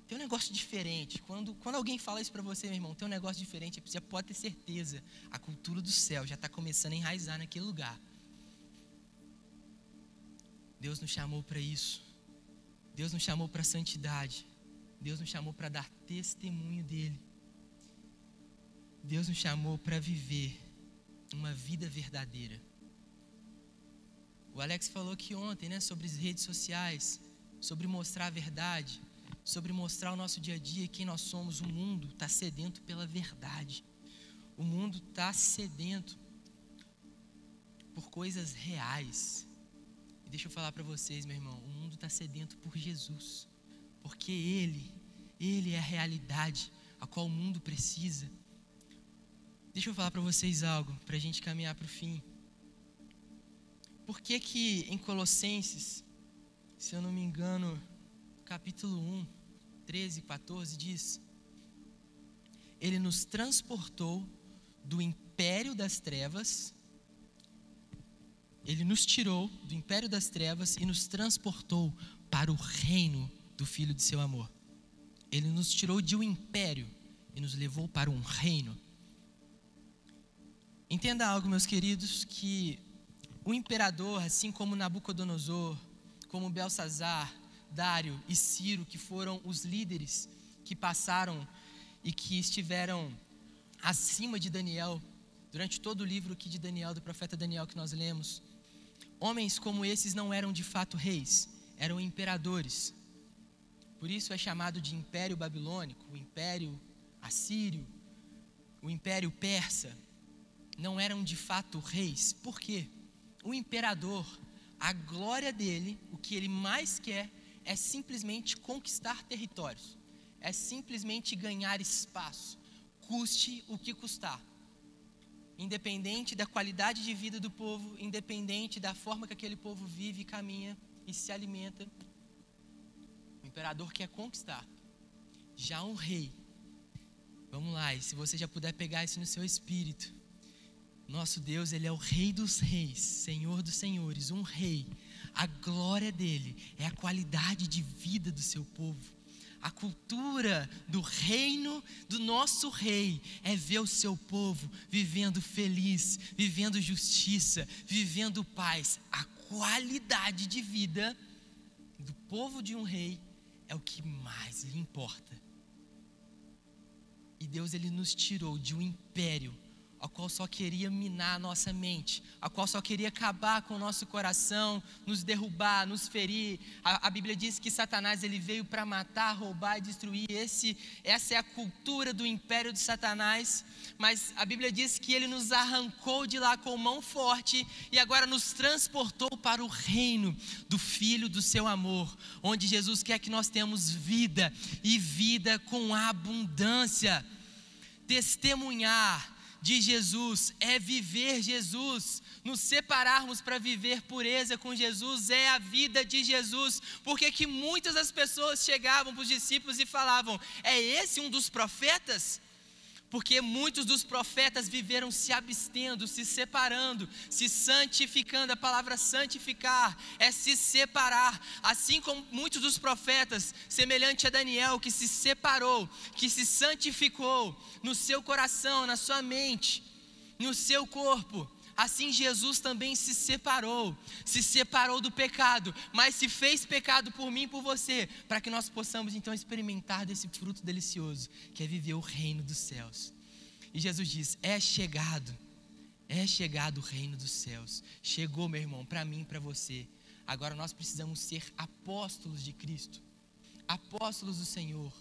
Tem um negócio diferente. Quando, quando alguém fala isso para você, meu irmão, tem um negócio diferente, você pode ter certeza. A cultura do céu já está começando a enraizar naquele lugar. Deus nos chamou para isso. Deus nos chamou para santidade. Deus nos chamou para dar testemunho dele. Deus nos chamou para viver uma vida verdadeira. O Alex falou aqui ontem, né, sobre as redes sociais, sobre mostrar a verdade sobre mostrar o nosso dia a dia quem nós somos. O mundo está sedento pela verdade. O mundo está sedento por coisas reais. E deixa eu falar para vocês, meu irmão, o mundo está sedento por Jesus, porque Ele, Ele é a realidade a qual o mundo precisa. Deixa eu falar para vocês algo, para a gente caminhar para o fim. Por que que em Colossenses, se eu não me engano, capítulo 1, 13, 14 diz: Ele nos transportou do império das trevas, ele nos tirou do império das trevas e nos transportou para o reino do Filho de seu amor. Ele nos tirou de um império e nos levou para um reino. Entenda algo, meus queridos, que o imperador, assim como Nabucodonosor, como Belsazar, Dário e Ciro, que foram os líderes que passaram e que estiveram acima de Daniel, durante todo o livro aqui de Daniel, do profeta Daniel que nós lemos, homens como esses não eram de fato reis, eram imperadores. Por isso é chamado de Império Babilônico, o Império Assírio, o Império Persa. Não eram de fato reis. Por quê? O imperador, a glória dele, o que ele mais quer é simplesmente conquistar territórios, é simplesmente ganhar espaço, custe o que custar. Independente da qualidade de vida do povo, independente da forma que aquele povo vive, caminha e se alimenta, o imperador quer conquistar. Já um rei, vamos lá, e se você já puder pegar isso no seu espírito, nosso Deus, Ele é o Rei dos Reis, Senhor dos Senhores, um Rei. A glória dele é a qualidade de vida do seu povo. A cultura do reino do nosso rei é ver o seu povo vivendo feliz, vivendo justiça, vivendo paz. A qualidade de vida do povo de um rei é o que mais lhe importa. E Deus ele nos tirou de um império a qual só queria minar a nossa mente, a qual só queria acabar com o nosso coração, nos derrubar, nos ferir. A, a Bíblia diz que Satanás ele veio para matar, roubar e destruir. Esse, essa é a cultura do império de Satanás. Mas a Bíblia diz que ele nos arrancou de lá com mão forte e agora nos transportou para o reino do Filho do seu amor, onde Jesus quer que nós tenhamos vida e vida com abundância. Testemunhar de Jesus é viver Jesus. Nos separarmos para viver pureza com Jesus é a vida de Jesus. Porque que muitas das pessoas chegavam para os discípulos e falavam: "É esse um dos profetas?" Porque muitos dos profetas viveram se abstendo, se separando, se santificando. A palavra santificar é se separar. Assim como muitos dos profetas, semelhante a Daniel, que se separou, que se santificou no seu coração, na sua mente, no seu corpo assim Jesus também se separou, se separou do pecado, mas se fez pecado por mim e por você, para que nós possamos então experimentar desse fruto delicioso, que é viver o reino dos céus. E Jesus diz: É chegado, é chegado o reino dos céus. Chegou, meu irmão, para mim e para você. Agora nós precisamos ser apóstolos de Cristo, apóstolos do Senhor,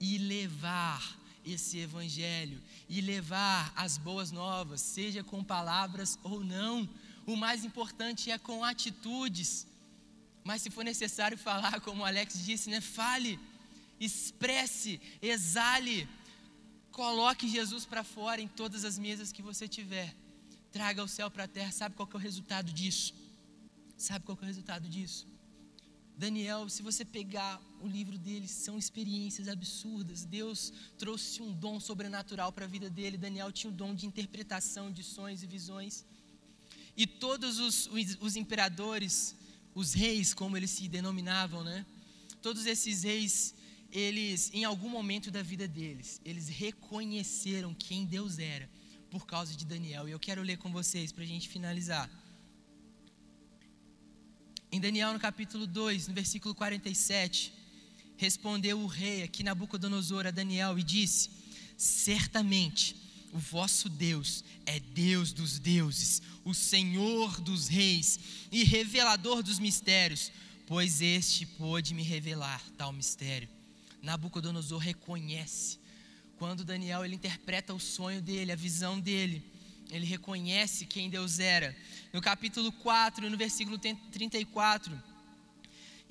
e levar esse evangelho e levar as boas novas, seja com palavras ou não. O mais importante é com atitudes. Mas se for necessário falar, como o Alex disse, né? Fale, expresse, exale, coloque Jesus para fora em todas as mesas que você tiver. Traga o céu para a terra. Sabe qual é o resultado disso? Sabe qual é o resultado disso? Daniel, se você pegar o livro dele, são experiências absurdas. Deus trouxe um dom sobrenatural para a vida dele. Daniel tinha o dom de interpretação de sonhos e visões. E todos os, os, os imperadores, os reis, como eles se denominavam, né? Todos esses reis, eles, em algum momento da vida deles, eles reconheceram quem Deus era por causa de Daniel. E eu quero ler com vocês para a gente finalizar. Em Daniel, no capítulo 2, no versículo 47, respondeu o rei aqui Nabucodonosor a Daniel e disse: Certamente o vosso Deus é Deus dos deuses, o Senhor dos reis e revelador dos mistérios, pois este pôde me revelar tal mistério. Nabucodonosor reconhece quando Daniel ele interpreta o sonho dele, a visão dele ele reconhece quem Deus era. No capítulo 4, no versículo 34,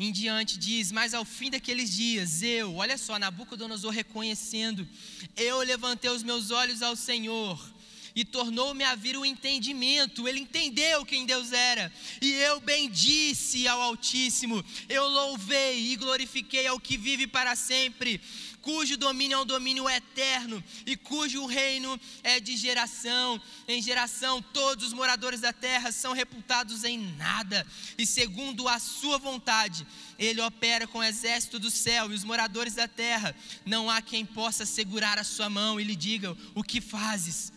em diante diz: Mas ao fim daqueles dias, eu, olha só, Nabucodonosor reconhecendo, eu levantei os meus olhos ao Senhor, e tornou-me a vir o entendimento. Ele entendeu quem Deus era. E eu bendisse ao Altíssimo, eu louvei e glorifiquei ao que vive para sempre cujo domínio é um domínio eterno e cujo reino é de geração em geração. Todos os moradores da terra são reputados em nada, e segundo a sua vontade, ele opera com o exército do céu e os moradores da terra. Não há quem possa segurar a sua mão e lhe diga: O que fazes?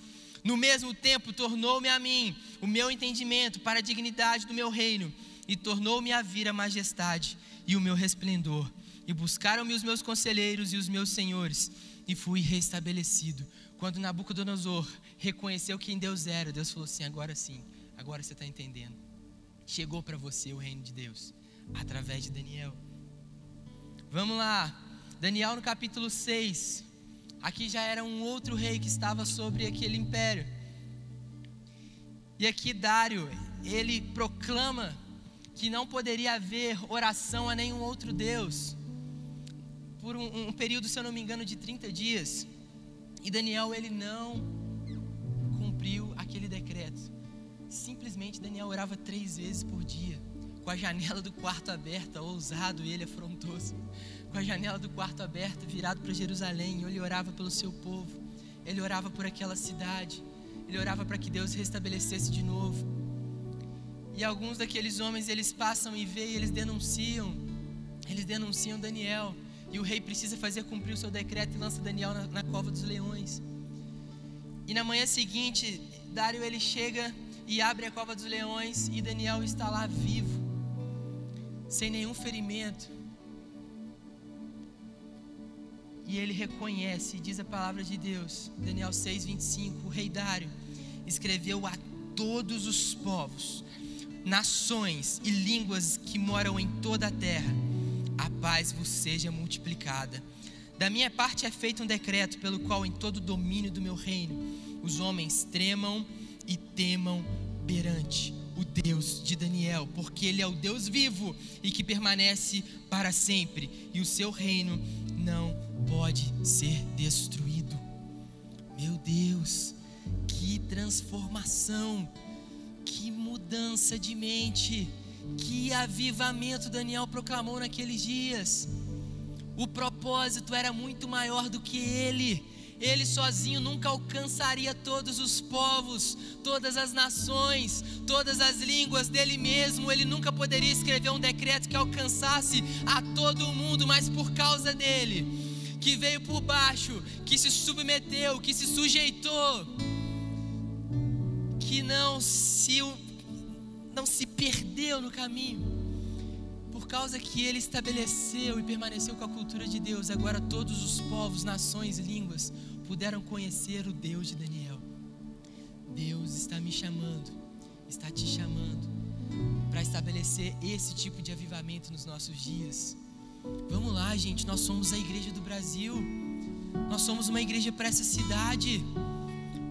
No mesmo tempo, tornou-me a mim o meu entendimento para a dignidade do meu reino, e tornou-me a vir a majestade e o meu resplendor e buscaram-me os meus conselheiros e os meus senhores, e fui restabelecido. Quando Nabucodonosor reconheceu quem Deus era, Deus falou assim: agora sim, agora você está entendendo. Chegou para você o reino de Deus, através de Daniel. Vamos lá, Daniel no capítulo 6. Aqui já era um outro rei que estava sobre aquele império. E aqui Dário, ele proclama que não poderia haver oração a nenhum outro Deus por um, um período, se eu não me engano, de 30 dias. E Daniel, ele não cumpriu aquele decreto. Simplesmente Daniel orava três vezes por dia, com a janela do quarto aberta, ousado e ele afrontoso. Com a janela do quarto aberta, virado para Jerusalém, ele orava pelo seu povo, ele orava por aquela cidade, ele orava para que Deus restabelecesse de novo. E alguns daqueles homens, eles passam e veem, eles denunciam, eles denunciam Daniel. E o rei precisa fazer cumprir o seu decreto e lança Daniel na, na cova dos leões. E na manhã seguinte, Dário ele chega e abre a cova dos leões e Daniel está lá vivo, sem nenhum ferimento. E ele reconhece, diz a palavra de Deus, Daniel 6:25, o rei Dário escreveu a todos os povos, nações e línguas que moram em toda a terra a paz vos seja multiplicada. Da minha parte é feito um decreto pelo qual, em todo o domínio do meu reino, os homens tremam e temam perante o Deus de Daniel, porque Ele é o Deus vivo e que permanece para sempre, e o seu reino não pode ser destruído. Meu Deus, que transformação, que mudança de mente que avivamento Daniel proclamou naqueles dias. O propósito era muito maior do que ele. Ele sozinho nunca alcançaria todos os povos, todas as nações, todas as línguas dele mesmo. Ele nunca poderia escrever um decreto que alcançasse a todo mundo, mas por causa dele, que veio por baixo, que se submeteu, que se sujeitou, que não se não se perdeu no caminho. Por causa que ele estabeleceu e permaneceu com a cultura de Deus, agora todos os povos, nações, línguas puderam conhecer o Deus de Daniel. Deus está me chamando, está te chamando para estabelecer esse tipo de avivamento nos nossos dias. Vamos lá, gente, nós somos a igreja do Brasil. Nós somos uma igreja para essa cidade.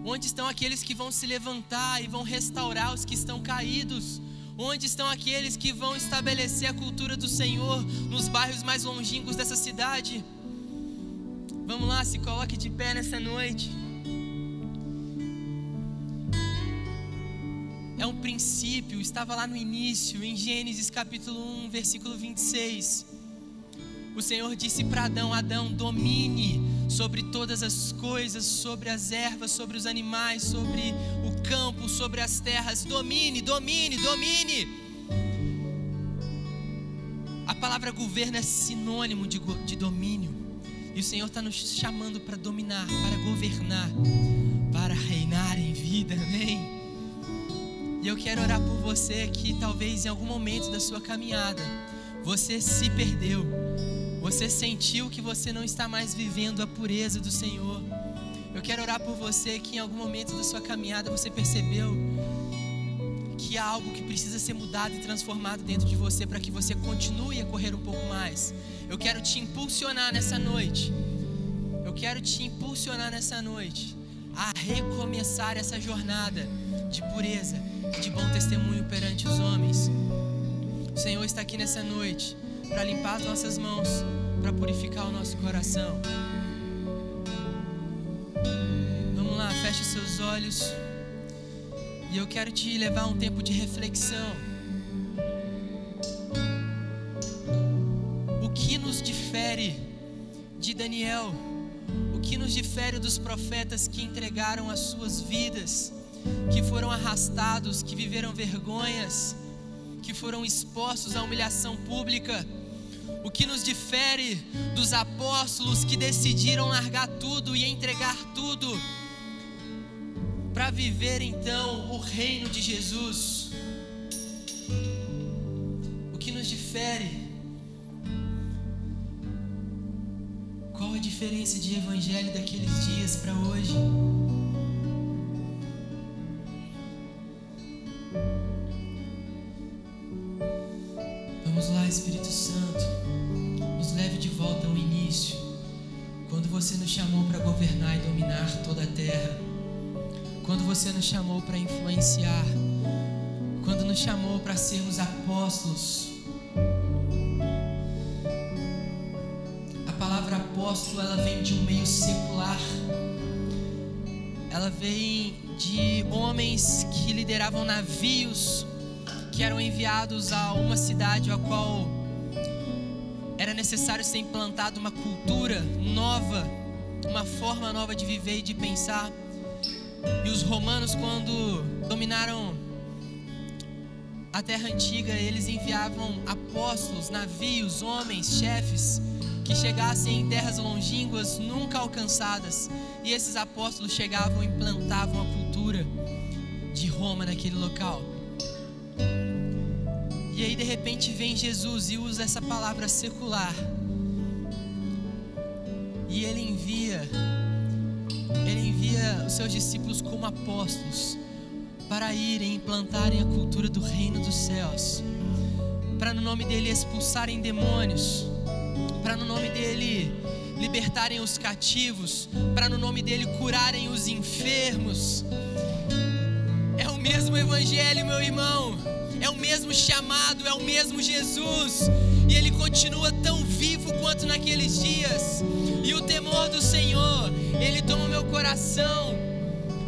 Onde estão aqueles que vão se levantar e vão restaurar os que estão caídos? Onde estão aqueles que vão estabelecer a cultura do Senhor nos bairros mais longínquos dessa cidade? Vamos lá, se coloque de pé nessa noite. É um princípio, estava lá no início, em Gênesis capítulo 1, versículo 26. O Senhor disse para Adão: Adão, domine sobre todas as coisas, sobre as ervas, sobre os animais, sobre o campo, sobre as terras. Domine, domine, domine. A palavra governo é sinônimo de, de domínio. E o Senhor está nos chamando para dominar, para governar, para reinar em vida, amém? E eu quero orar por você que talvez em algum momento da sua caminhada você se perdeu você sentiu que você não está mais vivendo a pureza do Senhor. Eu quero orar por você que em algum momento da sua caminhada você percebeu que há algo que precisa ser mudado e transformado dentro de você para que você continue a correr um pouco mais. Eu quero te impulsionar nessa noite. Eu quero te impulsionar nessa noite a recomeçar essa jornada de pureza e de bom testemunho perante os homens. O Senhor está aqui nessa noite para limpar as nossas mãos, para purificar o nosso coração. Vamos lá, feche seus olhos. E eu quero te levar a um tempo de reflexão. O que nos difere de Daniel? O que nos difere dos profetas que entregaram as suas vidas, que foram arrastados, que viveram vergonhas, que foram expostos à humilhação pública? O que nos difere dos apóstolos que decidiram largar tudo e entregar tudo para viver então o reino de Jesus? O que nos difere? Qual a diferença de evangelho daqueles dias para hoje? Espírito Santo, nos leve de volta ao início, quando você nos chamou para governar e dominar toda a terra, quando você nos chamou para influenciar, quando nos chamou para sermos apóstolos. A palavra apóstolo ela vem de um meio secular, ela vem de homens que lideravam navios que eram enviados a uma cidade a qual era necessário ser implantada uma cultura nova, uma forma nova de viver e de pensar. E os romanos, quando dominaram a terra antiga, eles enviavam apóstolos, navios, homens, chefes que chegassem em terras longínquas nunca alcançadas. E esses apóstolos chegavam e implantavam a cultura de Roma naquele local. E aí de repente vem Jesus e usa essa palavra secular. E ele envia ele envia os seus discípulos como apóstolos para irem implantarem a cultura do reino dos céus. Para no nome dele expulsarem demônios, para no nome dele libertarem os cativos, para no nome dele curarem os enfermos. É o mesmo evangelho, meu irmão é o mesmo chamado, é o mesmo Jesus, e ele continua tão vivo quanto naqueles dias. E o temor do Senhor, ele toma meu coração.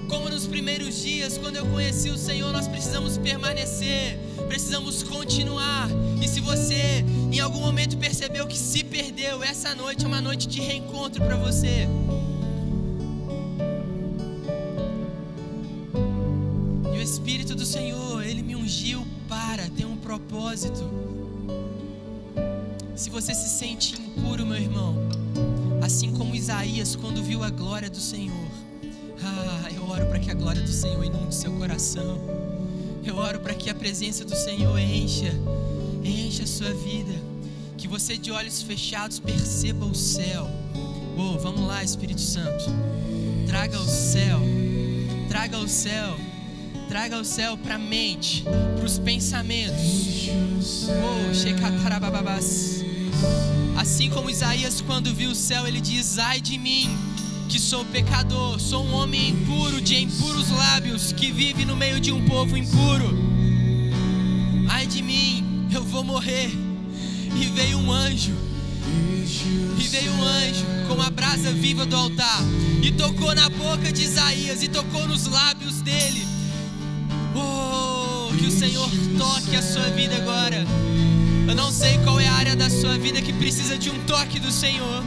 Como nos primeiros dias, quando eu conheci o Senhor, nós precisamos permanecer, precisamos continuar. E se você em algum momento percebeu que se perdeu, essa noite é uma noite de reencontro para você. Espírito do Senhor, ele me ungiu para, tem um propósito. Se você se sente impuro, meu irmão, assim como Isaías quando viu a glória do Senhor, ah, eu oro para que a glória do Senhor inunde seu coração. Eu oro para que a presença do Senhor encha, encha a sua vida. Que você de olhos fechados perceba o céu. Oh, vamos lá, Espírito Santo. Traga o céu. Traga o céu. Traga o céu para a mente, para os pensamentos. Oh, assim como Isaías, quando viu o céu, ele diz: Ai de mim, que sou pecador, sou um homem impuro, de impuros lábios, que vive no meio de um povo impuro. Ai de mim, eu vou morrer. E veio um anjo, e veio um anjo com a brasa viva do altar, e tocou na boca de Isaías, e tocou nos lábios dele. O Senhor toque a sua vida agora. Eu não sei qual é a área da sua vida que precisa de um toque do Senhor,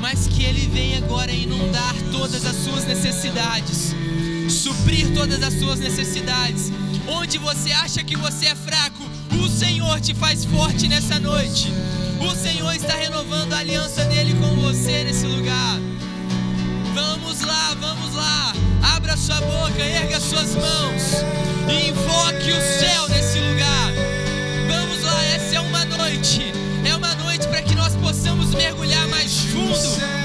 mas que Ele venha agora inundar todas as suas necessidades, suprir todas as suas necessidades. Onde você acha que você é fraco, o Senhor te faz forte nessa noite. O Senhor está renovando a aliança dele com você nesse lugar. Vamos lá, vamos lá. Abra sua boca, erga suas mãos e invoque o céu nesse lugar. Vamos lá, essa é uma noite. É uma noite para que nós possamos mergulhar mais fundo.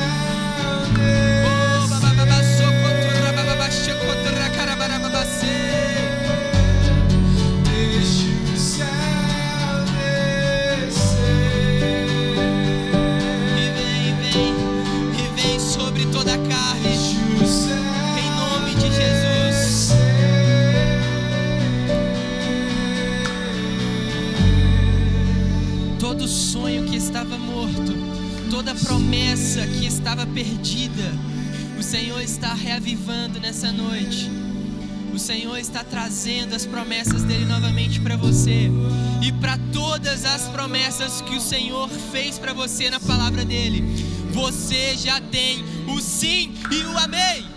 Todo sonho que estava morto, toda promessa que estava perdida, O Senhor está reavivando nessa noite. O Senhor está trazendo as promessas dele novamente para você e para todas as promessas que o Senhor fez para você na palavra dele. Você já tem o sim e o amém.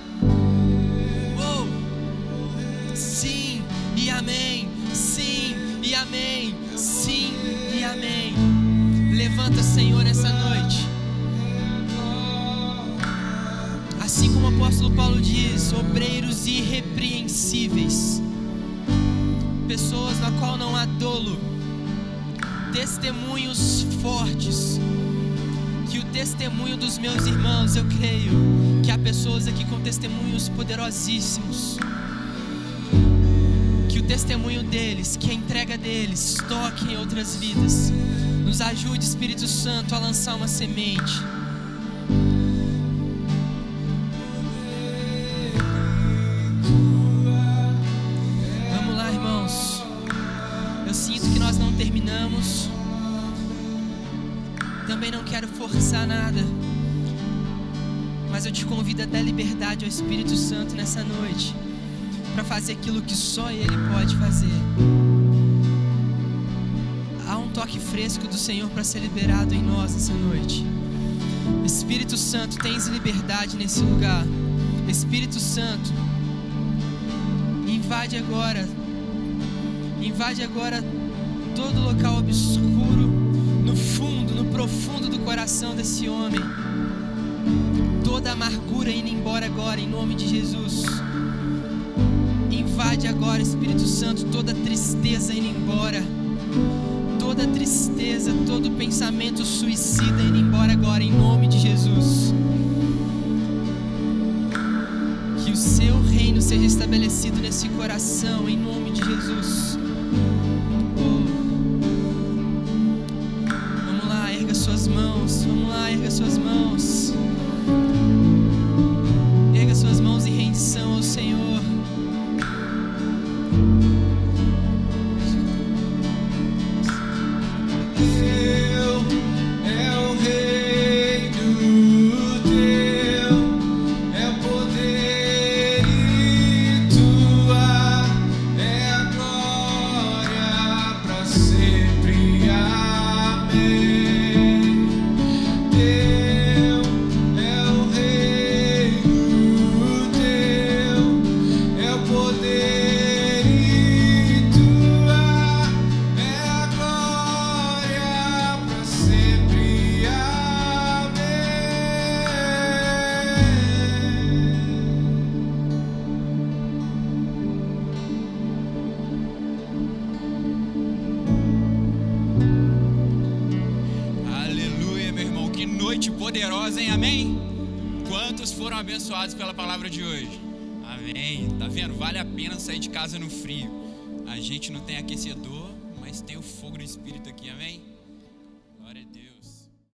Levanta, Senhor, essa noite. Assim como o apóstolo Paulo diz, obreiros irrepreensíveis, pessoas na qual não há dolo, testemunhos fortes. Que o testemunho dos meus irmãos, eu creio que há pessoas aqui com testemunhos poderosíssimos. Que o testemunho deles, que a entrega deles, toque em outras vidas. Nos ajude, Espírito Santo, a lançar uma semente. Vamos lá, irmãos. Eu sinto que nós não terminamos. Também não quero forçar nada. Mas eu te convido a dar liberdade ao Espírito Santo nessa noite. Para fazer aquilo que só Ele pode fazer. Toque fresco do Senhor para ser liberado em nós nessa noite. Espírito Santo, tens liberdade nesse lugar. Espírito Santo, invade agora, invade agora todo local obscuro, no fundo, no profundo do coração desse homem. Toda amargura indo embora agora, em nome de Jesus. Invade agora, Espírito Santo, toda tristeza indo embora. Toda tristeza, todo pensamento suicida indo embora agora, em nome de Jesus. Que o seu reino seja estabelecido nesse coração, em nome de Jesus. Oh. Vamos lá, erga suas mãos. Vamos lá, erga suas mãos.